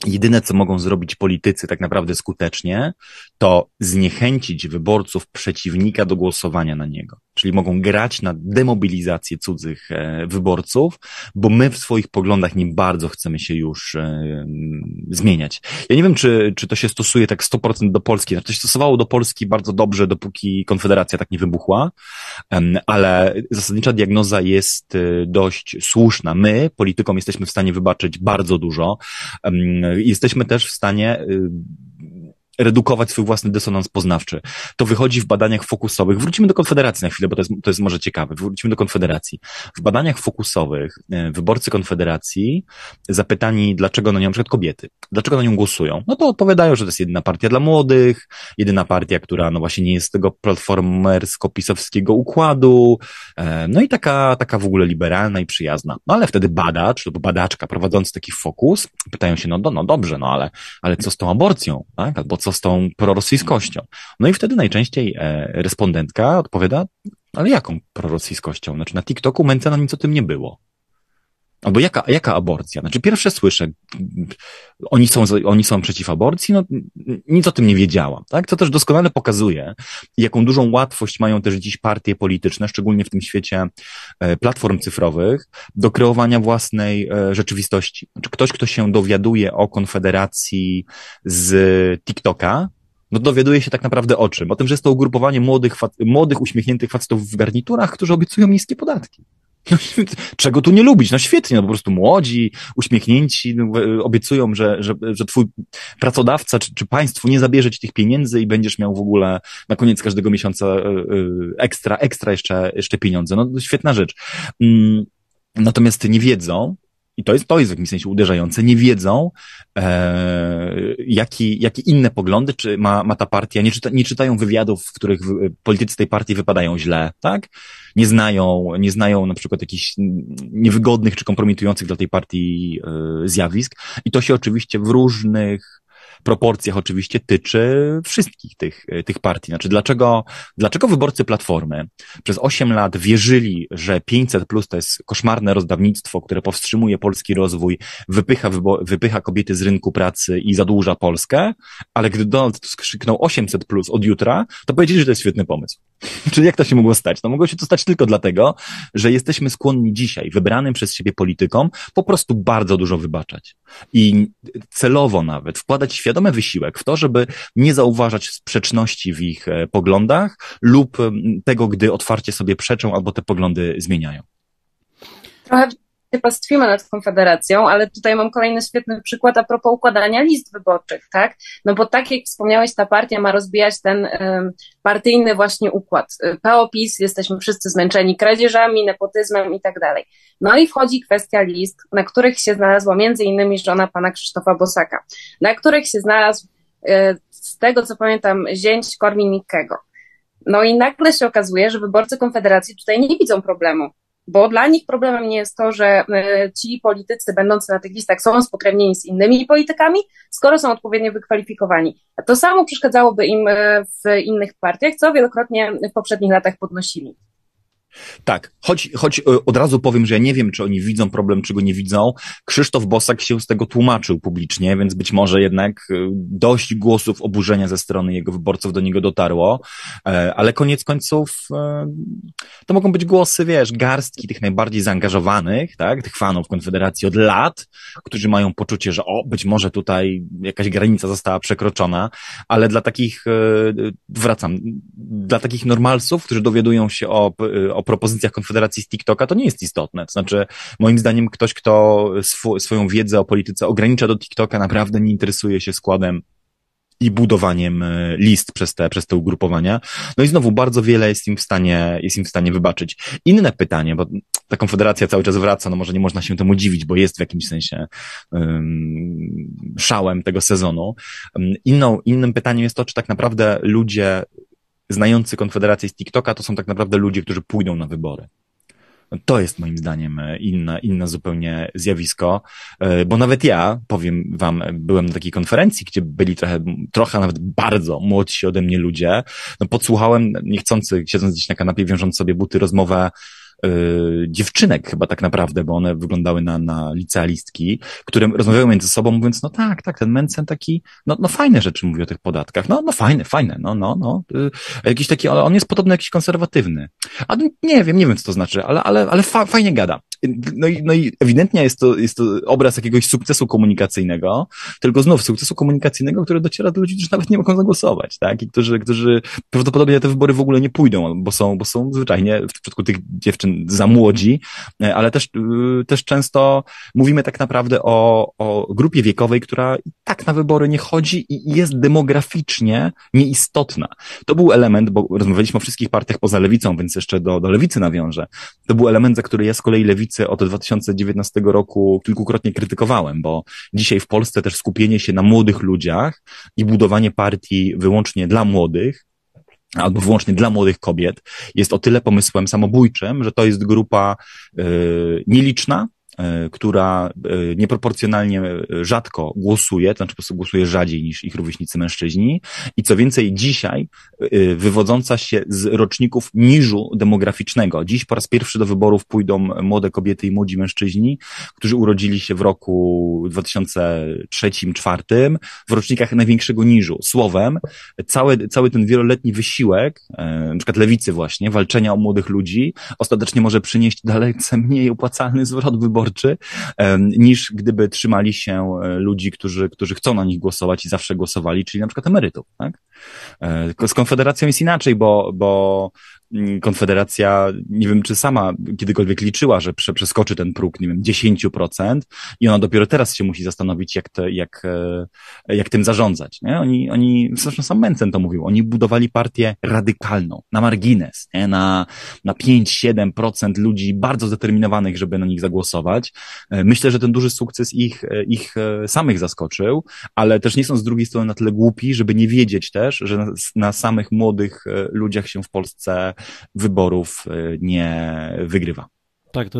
[SPEAKER 2] Jedyne, co mogą zrobić politycy tak naprawdę skutecznie, to zniechęcić wyborców przeciwnika do głosowania na niego. Czyli mogą grać na demobilizację cudzych e, wyborców, bo my w swoich poglądach nie bardzo chcemy się już e, zmieniać. Ja nie wiem, czy, czy to się stosuje tak 100% do Polski. Znaczy, to się stosowało do Polski bardzo dobrze, dopóki Konfederacja tak nie wybuchła, ale zasadnicza diagnoza jest e, dość słuszna. My, politykom, jesteśmy w stanie wybaczyć bardzo dużo. Jesteśmy też w stanie redukować swój własny dysonans poznawczy. To wychodzi w badaniach fokusowych. Wrócimy do Konfederacji na chwilę, bo to jest, to jest może ciekawe. Wrócimy do Konfederacji. W badaniach fokusowych e, wyborcy Konfederacji zapytani, dlaczego na nią, na przykład kobiety, dlaczego na nią głosują, no to odpowiadają, że to jest jedyna partia dla młodych, jedyna partia, która no właśnie nie jest tego platformersko-pisowskiego układu, e, no i taka, taka w ogóle liberalna i przyjazna. No ale wtedy badacz lub badaczka prowadzący taki fokus pytają się, no, do, no dobrze, no ale, ale co z tą aborcją, tak? Albo co z tą prorosyjskością. No i wtedy najczęściej e, respondentka odpowiada, ale jaką prorosyjskością? Znaczy na TikToku Mencena nic o tym nie było. Albo jaka, jaka aborcja? Znaczy, pierwsze słyszę, oni są, oni są przeciw aborcji, no nic o tym nie wiedziałam, tak? To też doskonale pokazuje, jaką dużą łatwość mają też dziś partie polityczne, szczególnie w tym świecie e, platform cyfrowych, do kreowania własnej e, rzeczywistości. Znaczy, ktoś, kto się dowiaduje o konfederacji z TikToka, no dowiaduje się tak naprawdę o czym? O tym, że jest to ugrupowanie młodych, młodych uśmiechniętych facetów w garniturach, którzy obiecują niskie podatki. No, czego tu nie lubić? No świetnie, no po prostu młodzi, uśmiechnięci, no, obiecują, że, że, że twój pracodawca czy, czy państwo nie zabierze ci tych pieniędzy i będziesz miał w ogóle na koniec każdego miesiąca e, e, ekstra, ekstra jeszcze, jeszcze pieniądze. No świetna rzecz. Mm, natomiast nie wiedzą, i to jest, to jest w jakimś sensie uderzające, nie wiedzą, e, jaki, jakie inne poglądy czy ma, ma ta partia, nie, czyta, nie czytają wywiadów, w których politycy tej partii wypadają źle, tak? Nie znają, nie znają na przykład jakichś niewygodnych czy kompromitujących dla tej partii e, zjawisk. I to się oczywiście w różnych proporcjach oczywiście tyczy wszystkich tych, tych partii. Znaczy, dlaczego, dlaczego wyborcy Platformy przez 8 lat wierzyli, że 500 plus to jest koszmarne rozdawnictwo, które powstrzymuje polski rozwój, wypycha, wypycha kobiety z rynku pracy i zadłuża Polskę, ale gdy Donald Tusk krzyknął 800 plus od jutra, to powiedzieli, że to jest świetny pomysł. Czyli jak to się mogło stać? No mogło się to stać tylko dlatego, że jesteśmy skłonni dzisiaj, wybranym przez siebie politykom, po prostu bardzo dużo wybaczać. I celowo nawet wkładać świadomy wysiłek w to, żeby nie zauważać sprzeczności w ich e, poglądach lub tego, gdy otwarcie sobie przeczą albo te poglądy zmieniają.
[SPEAKER 3] Trochę pastwimy nad Konfederacją, ale tutaj mam kolejny świetny przykład a propos układania list wyborczych, tak? No bo tak jak wspomniałeś, ta partia ma rozbijać ten um, partyjny właśnie układ. PO-PiS, jesteśmy wszyscy zmęczeni kradzieżami, nepotyzmem i tak dalej. No i wchodzi kwestia list, na których się znalazła między innymi żona pana Krzysztofa Bosaka, na których się znalazł, e, z tego co pamiętam, zięć Korwin-Mikkego. No i nagle się okazuje, że wyborcy Konfederacji tutaj nie widzą problemu bo dla nich problemem nie jest to, że e, ci politycy będący na tych listach są spokrewnieni z innymi politykami, skoro są odpowiednio wykwalifikowani. To samo przeszkadzałoby im e, w innych partiach, co wielokrotnie w poprzednich latach podnosili.
[SPEAKER 2] Tak, choć, choć e, od razu powiem, że ja nie wiem, czy oni widzą problem, czy go nie widzą. Krzysztof Bosak się z tego tłumaczył publicznie, więc być może jednak e, dość głosów oburzenia ze strony jego wyborców do niego dotarło, e, ale koniec końców to mogą być głosy, wiesz, garstki tych najbardziej zaangażowanych, tak, tych fanów Konfederacji od lat, którzy mają poczucie, że o, być może tutaj jakaś granica została przekroczona, ale dla takich, wracam, dla takich normalsów, którzy dowiadują się o, o propozycjach Konfederacji z TikToka, to nie jest istotne. To znaczy, moim zdaniem ktoś, kto sw swoją wiedzę o polityce ogranicza do TikToka, naprawdę nie interesuje się składem i budowaniem list przez te, przez te ugrupowania. No i znowu bardzo wiele jest im w stanie, jest im w stanie wybaczyć. Inne pytanie, bo ta konfederacja cały czas wraca, no może nie można się temu dziwić, bo jest w jakimś sensie um, szałem tego sezonu. Inną, innym pytaniem jest to, czy tak naprawdę ludzie znający Konfederację z TikToka to są tak naprawdę ludzie, którzy pójdą na wybory. To jest moim zdaniem inne, inne zupełnie zjawisko, e, bo nawet ja, powiem wam, byłem na takiej konferencji, gdzie byli trochę, trochę nawet bardzo młodsi ode mnie ludzie. No podsłuchałem, niechcący, siedząc gdzieś na kanapie, wiążąc sobie buty, rozmowę dziewczynek chyba tak naprawdę, bo one wyglądały na, na licealistki, które rozmawiały między sobą, mówiąc, no tak, tak, ten Mencen taki, no, no fajne rzeczy mówi o tych podatkach, no, no fajne, fajne, no, no, no, y, jakiś taki, ale on jest podobno jakiś konserwatywny. A nie wiem, nie wiem, co to znaczy, ale, ale, ale fa fajnie gada. No i, no i ewidentnie jest to, jest to obraz jakiegoś sukcesu komunikacyjnego, tylko znów sukcesu komunikacyjnego, który dociera do ludzi, którzy nawet nie mogą zagłosować, tak? I którzy, którzy prawdopodobnie na te wybory w ogóle nie pójdą, bo są, bo są zwyczajnie w przypadku tych dziewczyn za młodzi, e, ale też, e, też często mówimy tak naprawdę o, o grupie wiekowej, która i tak na wybory nie chodzi i jest demograficznie nieistotna. To był element, bo rozmawialiśmy o wszystkich partiach poza lewicą, więc jeszcze do, do lewicy nawiążę. To był element, za który ja z kolei lewicy lewicy od 2019 roku kilkukrotnie krytykowałem, bo dzisiaj w Polsce też skupienie się na młodych ludziach i budowanie partii wyłącznie dla młodych, albo wyłącznie dla młodych kobiet, jest o tyle pomysłem samobójczym, że to jest grupa yy, nieliczna, która e, nieproporcjonalnie rzadko głosuje, to znaczy po prostu głosuje rzadziej niż ich rówieśnicy mężczyźni i co więcej dzisiaj e, wywodząca się z roczników niżu demograficznego. Dziś po raz pierwszy do wyborów pójdą młode kobiety i młodzi mężczyźni, którzy urodzili się w roku 2003-2004 w rocznikach największego niżu. Słowem, cały, cały ten wieloletni wysiłek, na przykład lewicy właśnie, walczenia o młodych ludzi, ostatecznie może przynieść dalece mniej opłacalny zwrot wyborów wyborczy, niż gdyby trzymali się e, ludzi, którzy, którzy chcą na nich głosować i zawsze głosowali, czyli na przykład emerytów. Tak? E, z Konfederacją jest inaczej, bo, bo Konfederacja, nie wiem czy sama kiedykolwiek liczyła, że przeskoczy ten próg, nie wiem, 10% i ona dopiero teraz się musi zastanowić, jak, te, jak, e, jak tym zarządzać. Nie? Oni, oni, zresztą sam Mencen to mówił, oni budowali partię radykalną, na margines, nie? na, na 5-7% ludzi bardzo zdeterminowanych, żeby na nich zagłosować. E, myślę, że ten duży sukces ich, e, ich samych zaskoczył, ale też nie są z drugiej strony na tyle głupi, żeby nie wiedzieć też, że na, na samych młodych ludziach się w Polsce wyborów y, nie wygrywa.
[SPEAKER 1] Tak, to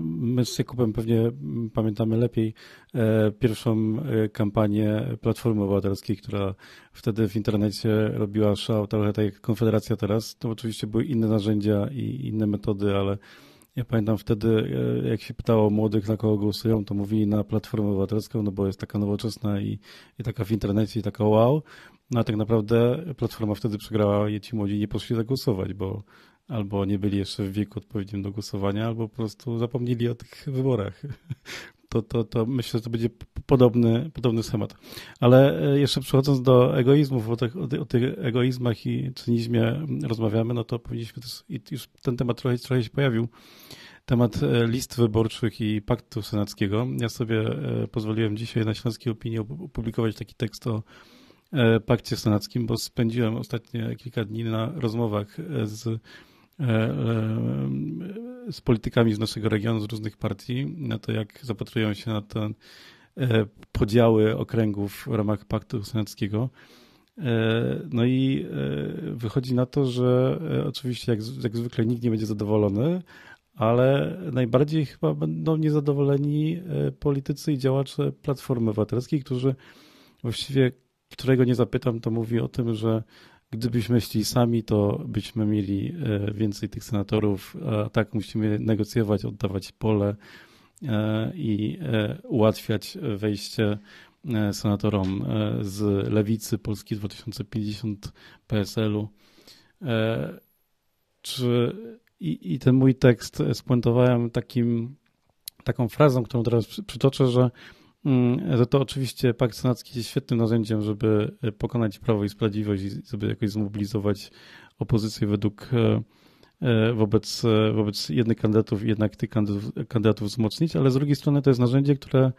[SPEAKER 1] my z Jakubem pewnie pamiętamy lepiej e, pierwszą e, kampanię Platformy Obywatelskiej, która wtedy w internecie robiła szał, trochę tak jak Konfederacja teraz. To oczywiście były inne narzędzia i inne metody, ale ja pamiętam wtedy, e, jak się pytało młodych, na kogo głosują, to mówili na Platformę Obywatelską, no bo jest taka nowoczesna i, i taka w internecie i taka wow. No a tak naprawdę Platforma wtedy przegrała i ci młodzi nie poszli zagłosować, bo albo nie byli jeszcze w wieku odpowiednim do głosowania, albo po prostu zapomnieli o tych wyborach. To, to, to myślę, że to będzie podobny, podobny schemat. Ale e, jeszcze przechodząc do egoizmów, o tych, o tych egoizmach i cynizmie rozmawiamy, no to powinniśmy też, i już ten temat trochę, trochę się pojawił, temat e, list wyborczych i paktu senackiego. Ja sobie e, pozwoliłem dzisiaj na Śląskiej Opinii opublikować taki tekst o pakcie senackim, bo spędziłem ostatnie kilka dni na rozmowach z, z politykami z naszego regionu, z różnych partii, na to jak zapatrują się na te podziały okręgów w ramach paktu senackiego. No i wychodzi na to, że oczywiście jak, jak zwykle nikt nie będzie zadowolony, ale najbardziej chyba będą niezadowoleni politycy i działacze Platformy Obywatelskiej, którzy właściwie którego nie zapytam, to mówi o tym, że gdybyśmy szli sami, to byśmy mieli e, więcej tych senatorów, a tak musimy negocjować, oddawać pole e, i e, ułatwiać wejście senatorom z lewicy Polski 2050 PSL-u. Czy i, i ten mój tekst spuentowałem takim, taką frazą, którą teraz przytoczę, że że to oczywiście pakt senacki jest świetnym narzędziem, żeby e, pokonać Prawo i Sprawiedliwość i żeby jakoś zmobilizować opozycję według e, e, wobec, wobec jednych kandydatów i jednak tych kandydatów, kandydatów wzmocnić, ale z drugiej strony to jest narzędzie, które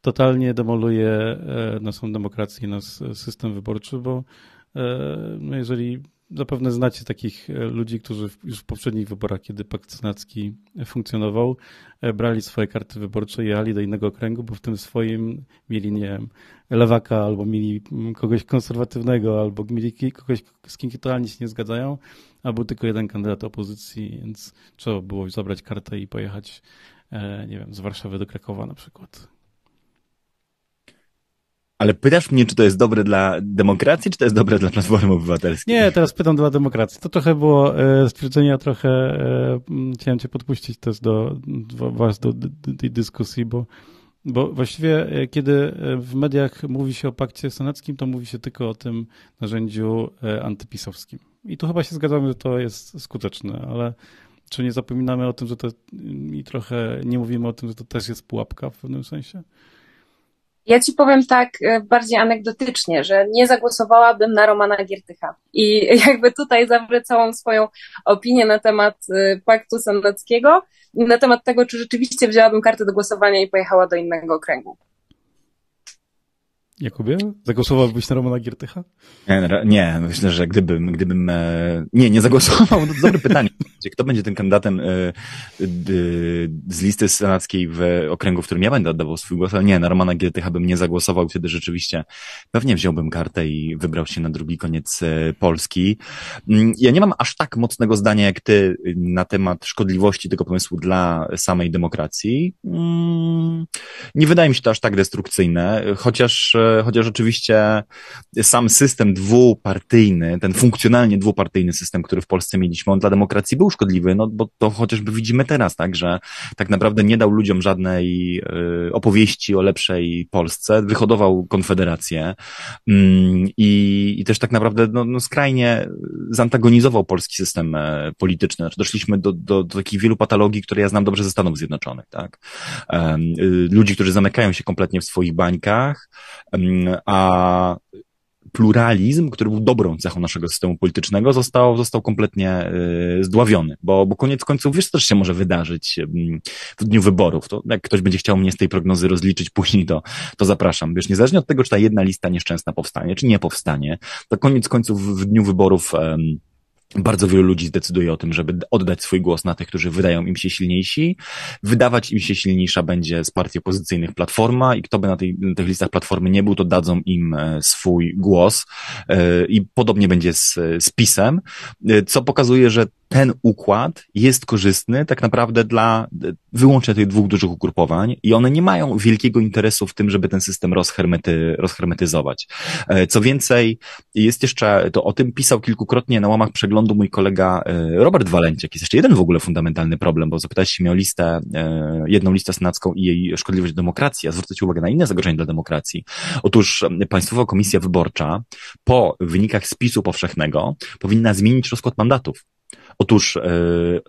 [SPEAKER 1] totalnie demoluje naszą demokrację nasz system wyborczy, bo no jeżeli Zapewne znacie takich e, ludzi, którzy już w poprzednich wyborach, kiedy pakt senacki funkcjonował, e, brali swoje karty wyborcze i jechali do innego okręgu, bo w tym swoim mieli, nie wiem, lewaka, albo mieli kogoś konserwatywnego, albo mieli kogoś, z kim totalnie się nie zgadzają, a był tylko jeden kandydat opozycji, więc trzeba było zabrać kartę i pojechać, e, nie wiem, z Warszawy do Krakowa na przykład.
[SPEAKER 2] Ale pytasz mnie, czy to jest dobre dla demokracji, czy to jest dobre dla Platformy Obywatelskiej?
[SPEAKER 1] Nie, teraz pytam dla demokracji. To trochę było e, stwierdzenia, trochę e, chciałem cię podpuścić też do, do was do, tej dyskusji, bo, bo właściwie e, kiedy e, w mediach mówi się o pakcie senackim, to mówi się tylko o tym narzędziu e, antypisowskim. I tu chyba się zgadzamy, że to jest skuteczne, ale czy nie zapominamy o tym, że to i trochę nie mówimy o tym, że to też jest pułapka w pewnym sensie?
[SPEAKER 3] Ja ci powiem tak e, bardziej anegdotycznie, że nie zagłosowałabym na Romana Giertycha. I jakby tutaj zawrę całą swoją opinię na temat e, paktu senackiego na temat tego, czy rzeczywiście wzięłabym kartę do głosowania i pojechała do innego okręgu.
[SPEAKER 1] Jakubie, zagłosowałbyś na Romana Giertycha?
[SPEAKER 2] Nie, nie, myślę, że gdybym, gdybym, e, nie, nie zagłosował, to dobre pytanie. Kto będzie tym kandydatem e, z listy senackiej w okręgu, w którym ja będę oddawał swój głos, ale nie, na Romana Giertycha bym nie zagłosował, wtedy rzeczywiście pewnie wziąłbym kartę i wybrał się na drugi koniec e, Polski. Mm, ja nie mam aż tak mocnego zdania jak ty na temat szkodliwości tego pomysłu dla samej demokracji. Mm, nie wydaje mi się to aż tak destrukcyjne, chociaż chociaż oczywiście sam system dwupartyjny, ten funkcjonalnie dwupartyjny system, który w Polsce mieliśmy, on dla demokracji był szkodliwy, no bo to chociażby widzimy teraz, tak, że tak naprawdę nie dał ludziom żadnej y, opowieści o lepszej Polsce, wyhodował konfederację mm, i, też tak naprawdę no, no skrajnie zantagonizował polski system e, polityczny. Znaczy doszliśmy do, do, do takich wielu patologii, które ja znam dobrze ze Stanów Zjednoczonych, tak. Y, ludzi, którzy zamykają się kompletnie w swoich bańkach, a pluralizm, który był dobrą cechą naszego systemu politycznego, został, został kompletnie y, zdławiony, bo, bo koniec końców, wiesz, co też się może wydarzyć w dniu wyborów. To jak ktoś będzie chciał mnie z tej prognozy rozliczyć później, to, to zapraszam. Wiesz, niezależnie od tego, czy ta jedna lista nieszczęsna powstanie, czy nie powstanie, to koniec końców w dniu wyborów bardzo wielu ludzi zdecyduje o tym, żeby oddać swój głos na tych, którzy wydają im się silniejsi. Wydawać im się silniejsza będzie z partii opozycyjnych Platforma i kto by na, tej, na tych listach Platformy nie był, to dadzą im e, swój głos. E, I podobnie będzie z, z PiSem, e, co pokazuje, że ten układ jest korzystny tak naprawdę dla wyłącznie tych dwóch dużych ugrupowań i one nie mają wielkiego interesu w tym, żeby ten system rozhermety, rozhermetyzować. E, co więcej, jest jeszcze, to o tym pisał kilkukrotnie na łamach przeglądu mój kolega e, Robert Walenciak. Jest jeszcze jeden w ogóle fundamentalny problem, bo zapytałeś się mnie o listę, e, jedną listę senacką i jej szkodliwość demokracji, a zwrócić uwagę na inne zagrożenia dla demokracji. Otóż Państwowa Komisja Wyborcza po wynikach spisu powszechnego powinna zmienić rozkład mandatów. Otóż e, e,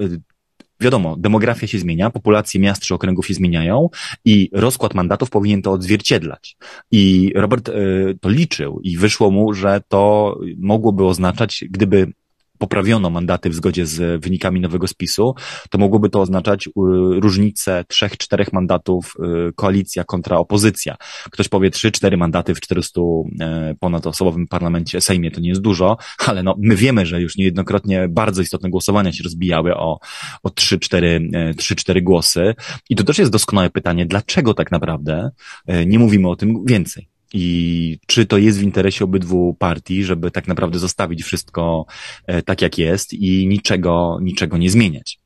[SPEAKER 2] wiadomo, demografia się zmienia, populacje miast czy okręgów się zmieniają i rozkład mandatów powinien to odzwierciedlać. I Robert e, to liczył i wyszło mu, że to mogłoby oznaczać, gdyby poprawiono mandaty w zgodzie z wynikami nowego spisu, to mogłoby to oznaczać y, różnicę trzech, czterech mandatów y, koalicja kontra opozycja. Ktoś powie trzy, cztery mandaty w 400 e, ponadosobowym parlamencie Sejmie to nie jest dużo, ale no, my wiemy, że już niejednokrotnie bardzo istotne głosowania się rozbijały o, o trzy, cztery, e, trzy, cztery głosy. I to też jest doskonałe pytanie, dlaczego tak naprawdę e, nie mówimy o tym więcej? I czy to jest w interesie obydwu partii, żeby tak naprawdę zostawić wszystko e, tak, jak jest i niczego, niczego nie zmieniać?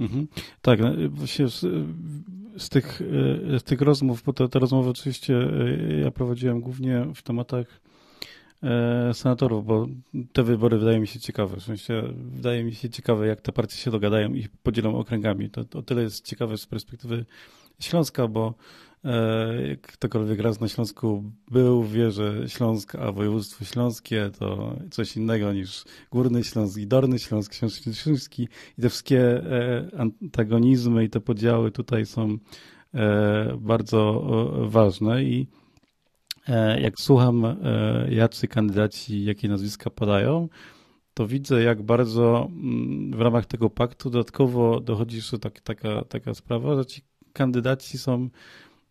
[SPEAKER 1] Mhm. Tak, no, właśnie z, z, tych, e, z tych rozmów, bo te, te rozmowy oczywiście e, ja prowadziłem głównie w tematach senatorów, bo te wybory wydają mi się ciekawe. W sensie wydaje mi się ciekawe, jak te partie się dogadają i podzielą okręgami. To o tyle jest ciekawe z perspektywy Śląska, bo ktokolwiek raz na Śląsku był, wie, że Śląsk, a województwo śląskie to coś innego niż Górny Śląsk i Dolny Śląsk, Śląski. I te wszystkie e, antagonizmy i te podziały tutaj są e, bardzo ważne. I jak słucham, jacy kandydaci, jakie nazwiska padają, to widzę, jak bardzo mm, w ramach tego paktu dodatkowo dochodzi jeszcze tak, taka, taka sprawa, że ci kandydaci są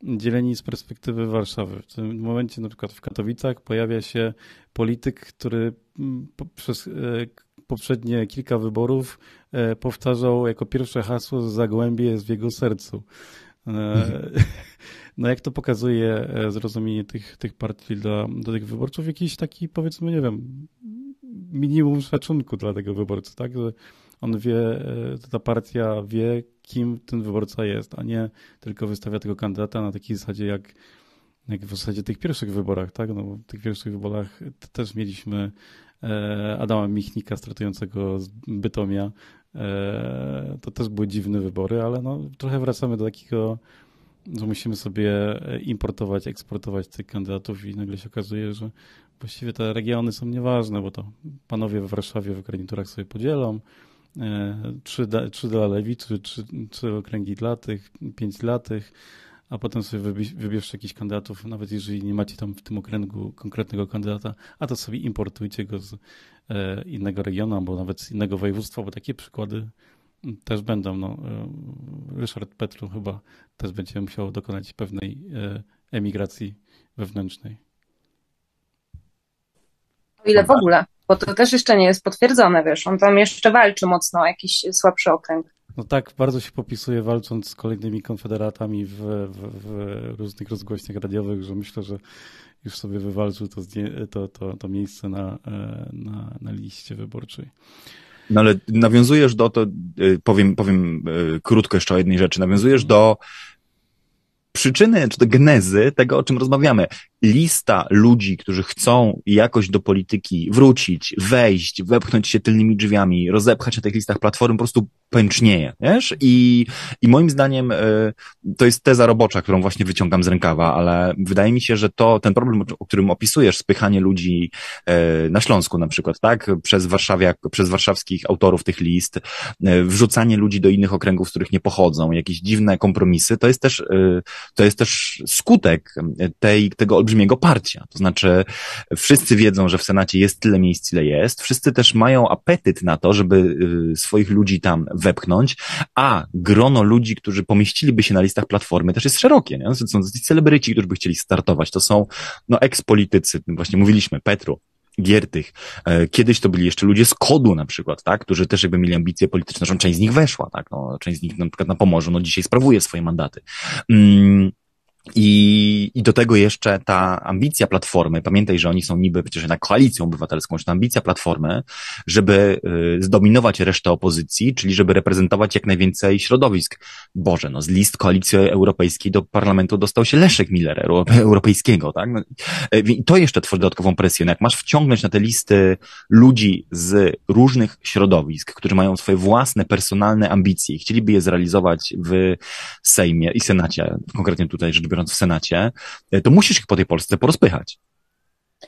[SPEAKER 1] dzieleni z perspektywy Warszawy. W tym momencie na przykład w Katowicach pojawia się polityk, który mm, przez poprzednie kilka wyborów powtarzał jako pierwsze hasło Zagłębie jest w jego sercu. Mhm. No jak to pokazuje zrozumienie tych, tych partii dla, dla tych wyborców? Jakiś taki powiedzmy, nie wiem, minimum szacunku dla tego wyborcy, tak? Że on wie, e, ta partia wie, kim ten wyborca jest, a nie tylko wystawia tego kandydata na takiej zasadzie, jak, jak w zasadzie tych pierwszych wyborach, tak? No, w tych pierwszych wyborach też mieliśmy e, Adama Michnika startującego z Bytomia. E, to też były dziwne wybory, ale no, trochę wracamy do takiego, że musimy sobie importować, eksportować tych kandydatów i nagle się okazuje, że właściwie te regiony są nieważne, bo to panowie w Warszawie w garniturach sobie podzielą, trzy, trzy dla lewicy, trzy, okręgi dla tych, pięć dla tych, a potem sobie wybierzcie jakichś kandydatów, nawet jeżeli nie macie tam w tym okręgu konkretnego kandydata, a to sobie importujcie go z e, innego regionu, albo nawet z innego województwa, bo takie przykłady też będą. No, e, Ryszard Petru chyba też będzie musiał dokonać pewnej e, emigracji wewnętrznej.
[SPEAKER 3] O ile w ogóle bo to też jeszcze nie jest potwierdzone, wiesz, on tam jeszcze walczy mocno o jakiś słabszy okręg.
[SPEAKER 1] No tak, bardzo się popisuje walcząc z kolejnymi konfederatami w, w, w różnych rozgłośniach radiowych, że myślę, że już sobie wywalczył to, to, to, to miejsce na, e, na, na liście wyborczej.
[SPEAKER 2] No ale nawiązujesz do, to e, powiem, powiem e, krótko jeszcze o jednej rzeczy, nawiązujesz do przyczyny, czy do genezy tego, o czym rozmawiamy. Lista ludzi, którzy chcą jakoś do polityki wrócić, wejść, wepchnąć się tylnymi drzwiami, rozepchać na tych listach platform, po prostu pęcznieje, wiesz? I, i moim zdaniem y, to jest teza robocza, którą właśnie wyciągam z rękawa, ale wydaje mi się, że to, ten problem, o którym opisujesz, spychanie ludzi y, na Śląsku na przykład, tak? Przez Warszawiak, przez warszawskich autorów tych list, y, wrzucanie ludzi do innych okręgów, z których nie pochodzą, jakieś dziwne kompromisy, to jest też, to jest też skutek tej, tego olbrzymiego parcia. To znaczy, wszyscy wiedzą, że w Senacie jest tyle miejsc, ile jest, wszyscy też mają apetyt na to, żeby swoich ludzi tam wepchnąć, a grono ludzi, którzy pomieściliby się na listach Platformy też jest szerokie. Nie? To są celebryci, którzy by chcieli startować. To są no, ekspolitycy, właśnie mówiliśmy, Petru, Giertych. E, kiedyś to byli jeszcze ludzie z kodu na przykład, tak, którzy też jakby mieli ambicje polityczne, że część z nich weszła, tak, no, część z nich na przykład na Pomorzu, no dzisiaj sprawuje swoje mandaty. Mm. I, I do tego jeszcze ta ambicja Platformy, pamiętaj, że oni są niby przecież na koalicją obywatelską, że ta ambicja Platformy, żeby y, zdominować resztę opozycji, czyli żeby reprezentować jak najwięcej środowisk. Boże, no z list koalicji europejskiej do parlamentu dostał się Leszek Miller, europejskiego, tak? No, y, I to jeszcze tworzy dodatkową presję. No jak masz wciągnąć na te listy ludzi z różnych środowisk, którzy mają swoje własne, personalne ambicje i chcieliby je zrealizować w Sejmie i Senacie, konkretnie tutaj rzecz biorąc w Senacie, e, to musisz ich po tej Polsce porozpychać.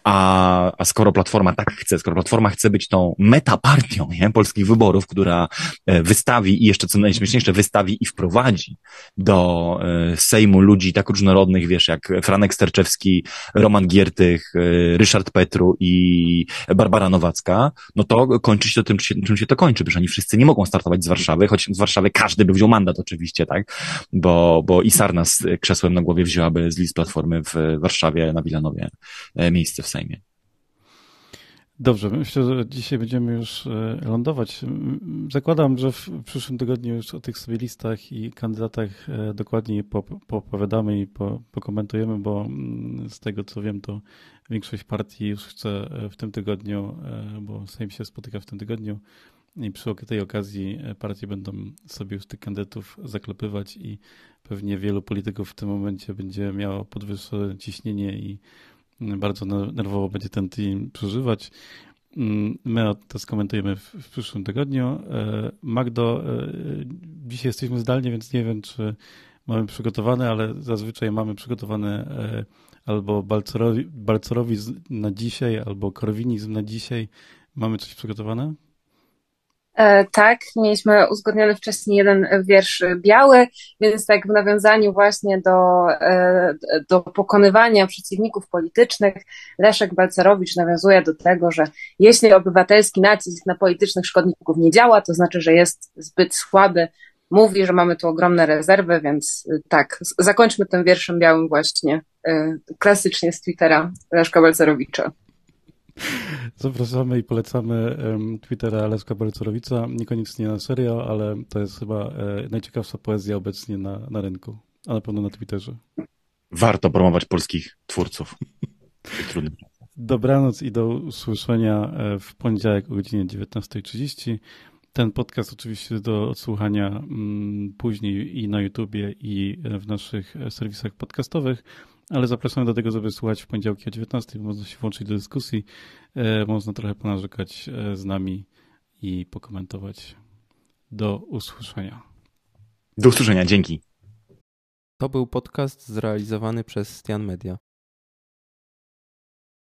[SPEAKER 2] A, a skoro Platforma tak chce, skoro Platforma chce być tą metapartią nie, polskich wyborów, która e, wystawi i jeszcze co najśmieszniejsze, wystawi i wprowadzi do e, Sejmu ludzi tak różnorodnych, wiesz, jak Franek Sterczewski, Roman Giertych, e, Ryszard Petru i Barbara Nowacka, no to kończy się to tym, czym się to kończy, że oni wszyscy nie mogą startować z Warszawy, choć z Warszawy każdy by wziął mandat oczywiście, tak, bo, bo i Sarna z krzesłem na głowie wzięłaby z list Platformy w Warszawie na Wilanowie miejsce w Sejmie.
[SPEAKER 1] Dobrze, myślę, że dzisiaj będziemy już e, lądować. Zakładam, że w przyszłym tygodniu już o tych sobie listach i kandydatach e, dokładniej poopowiadamy i pokomentujemy, bo z tego co wiem, to większość partii już chce e, w tym tygodniu, bo Sejm się spotyka w tym tygodniu i przy tej okazji partie będą sobie już tych kandydatów zaklepywać i pewnie wielu polityków w tym momencie będzie miało podwyższone ciśnienie i bardzo nerwowo będzie ten team przeżywać. Mm, my to skomentujemy w, w przyszłym tygodniu. E, Magdo, e, dzisiaj jesteśmy zdalnie, więc nie wiem, czy mamy przygotowane, ale zazwyczaj mamy przygotowane e, albo Balcerowi, Balcerowi na dzisiaj, albo Korwinizm na dzisiaj. Mamy coś przygotowane?
[SPEAKER 3] E, tak, mieliśmy uzgodniony wcześniej jeden wiersz biały, więc tak w nawiązaniu właśnie do, e, do pokonywania przeciwników politycznych, Leszek Balcerowicz nawiązuje do tego, że jeśli obywatelski nacisk na politycznych szkodników nie działa, to znaczy, że jest zbyt słaby, mówi, że mamy tu ogromne rezerwy, więc tak, zakończmy tym wierszem białym właśnie, klasycznie z Twittera Leszka Balcerowicza.
[SPEAKER 1] Zapraszamy i polecamy Twittera Leszka Balcerowica, niekoniecznie na serial, ale to jest chyba najciekawsza poezja obecnie na, na rynku, a na pewno na Twitterze.
[SPEAKER 2] Warto promować polskich twórców.
[SPEAKER 1] Dobranoc i do usłyszenia e, w poniedziałek o godzinie 19.30. Ten podcast oczywiście do odsłuchania mm, później i na YouTubie, i w naszych serwisach podcastowych, ale zapraszamy do tego, żeby słuchać w poniedziałki o 19.00. Można się włączyć do dyskusji, e, można trochę ponarzekać e, z nami i pokomentować. Do usłyszenia.
[SPEAKER 2] Do usłyszenia, dzięki.
[SPEAKER 4] To był podcast zrealizowany przez Stian Media.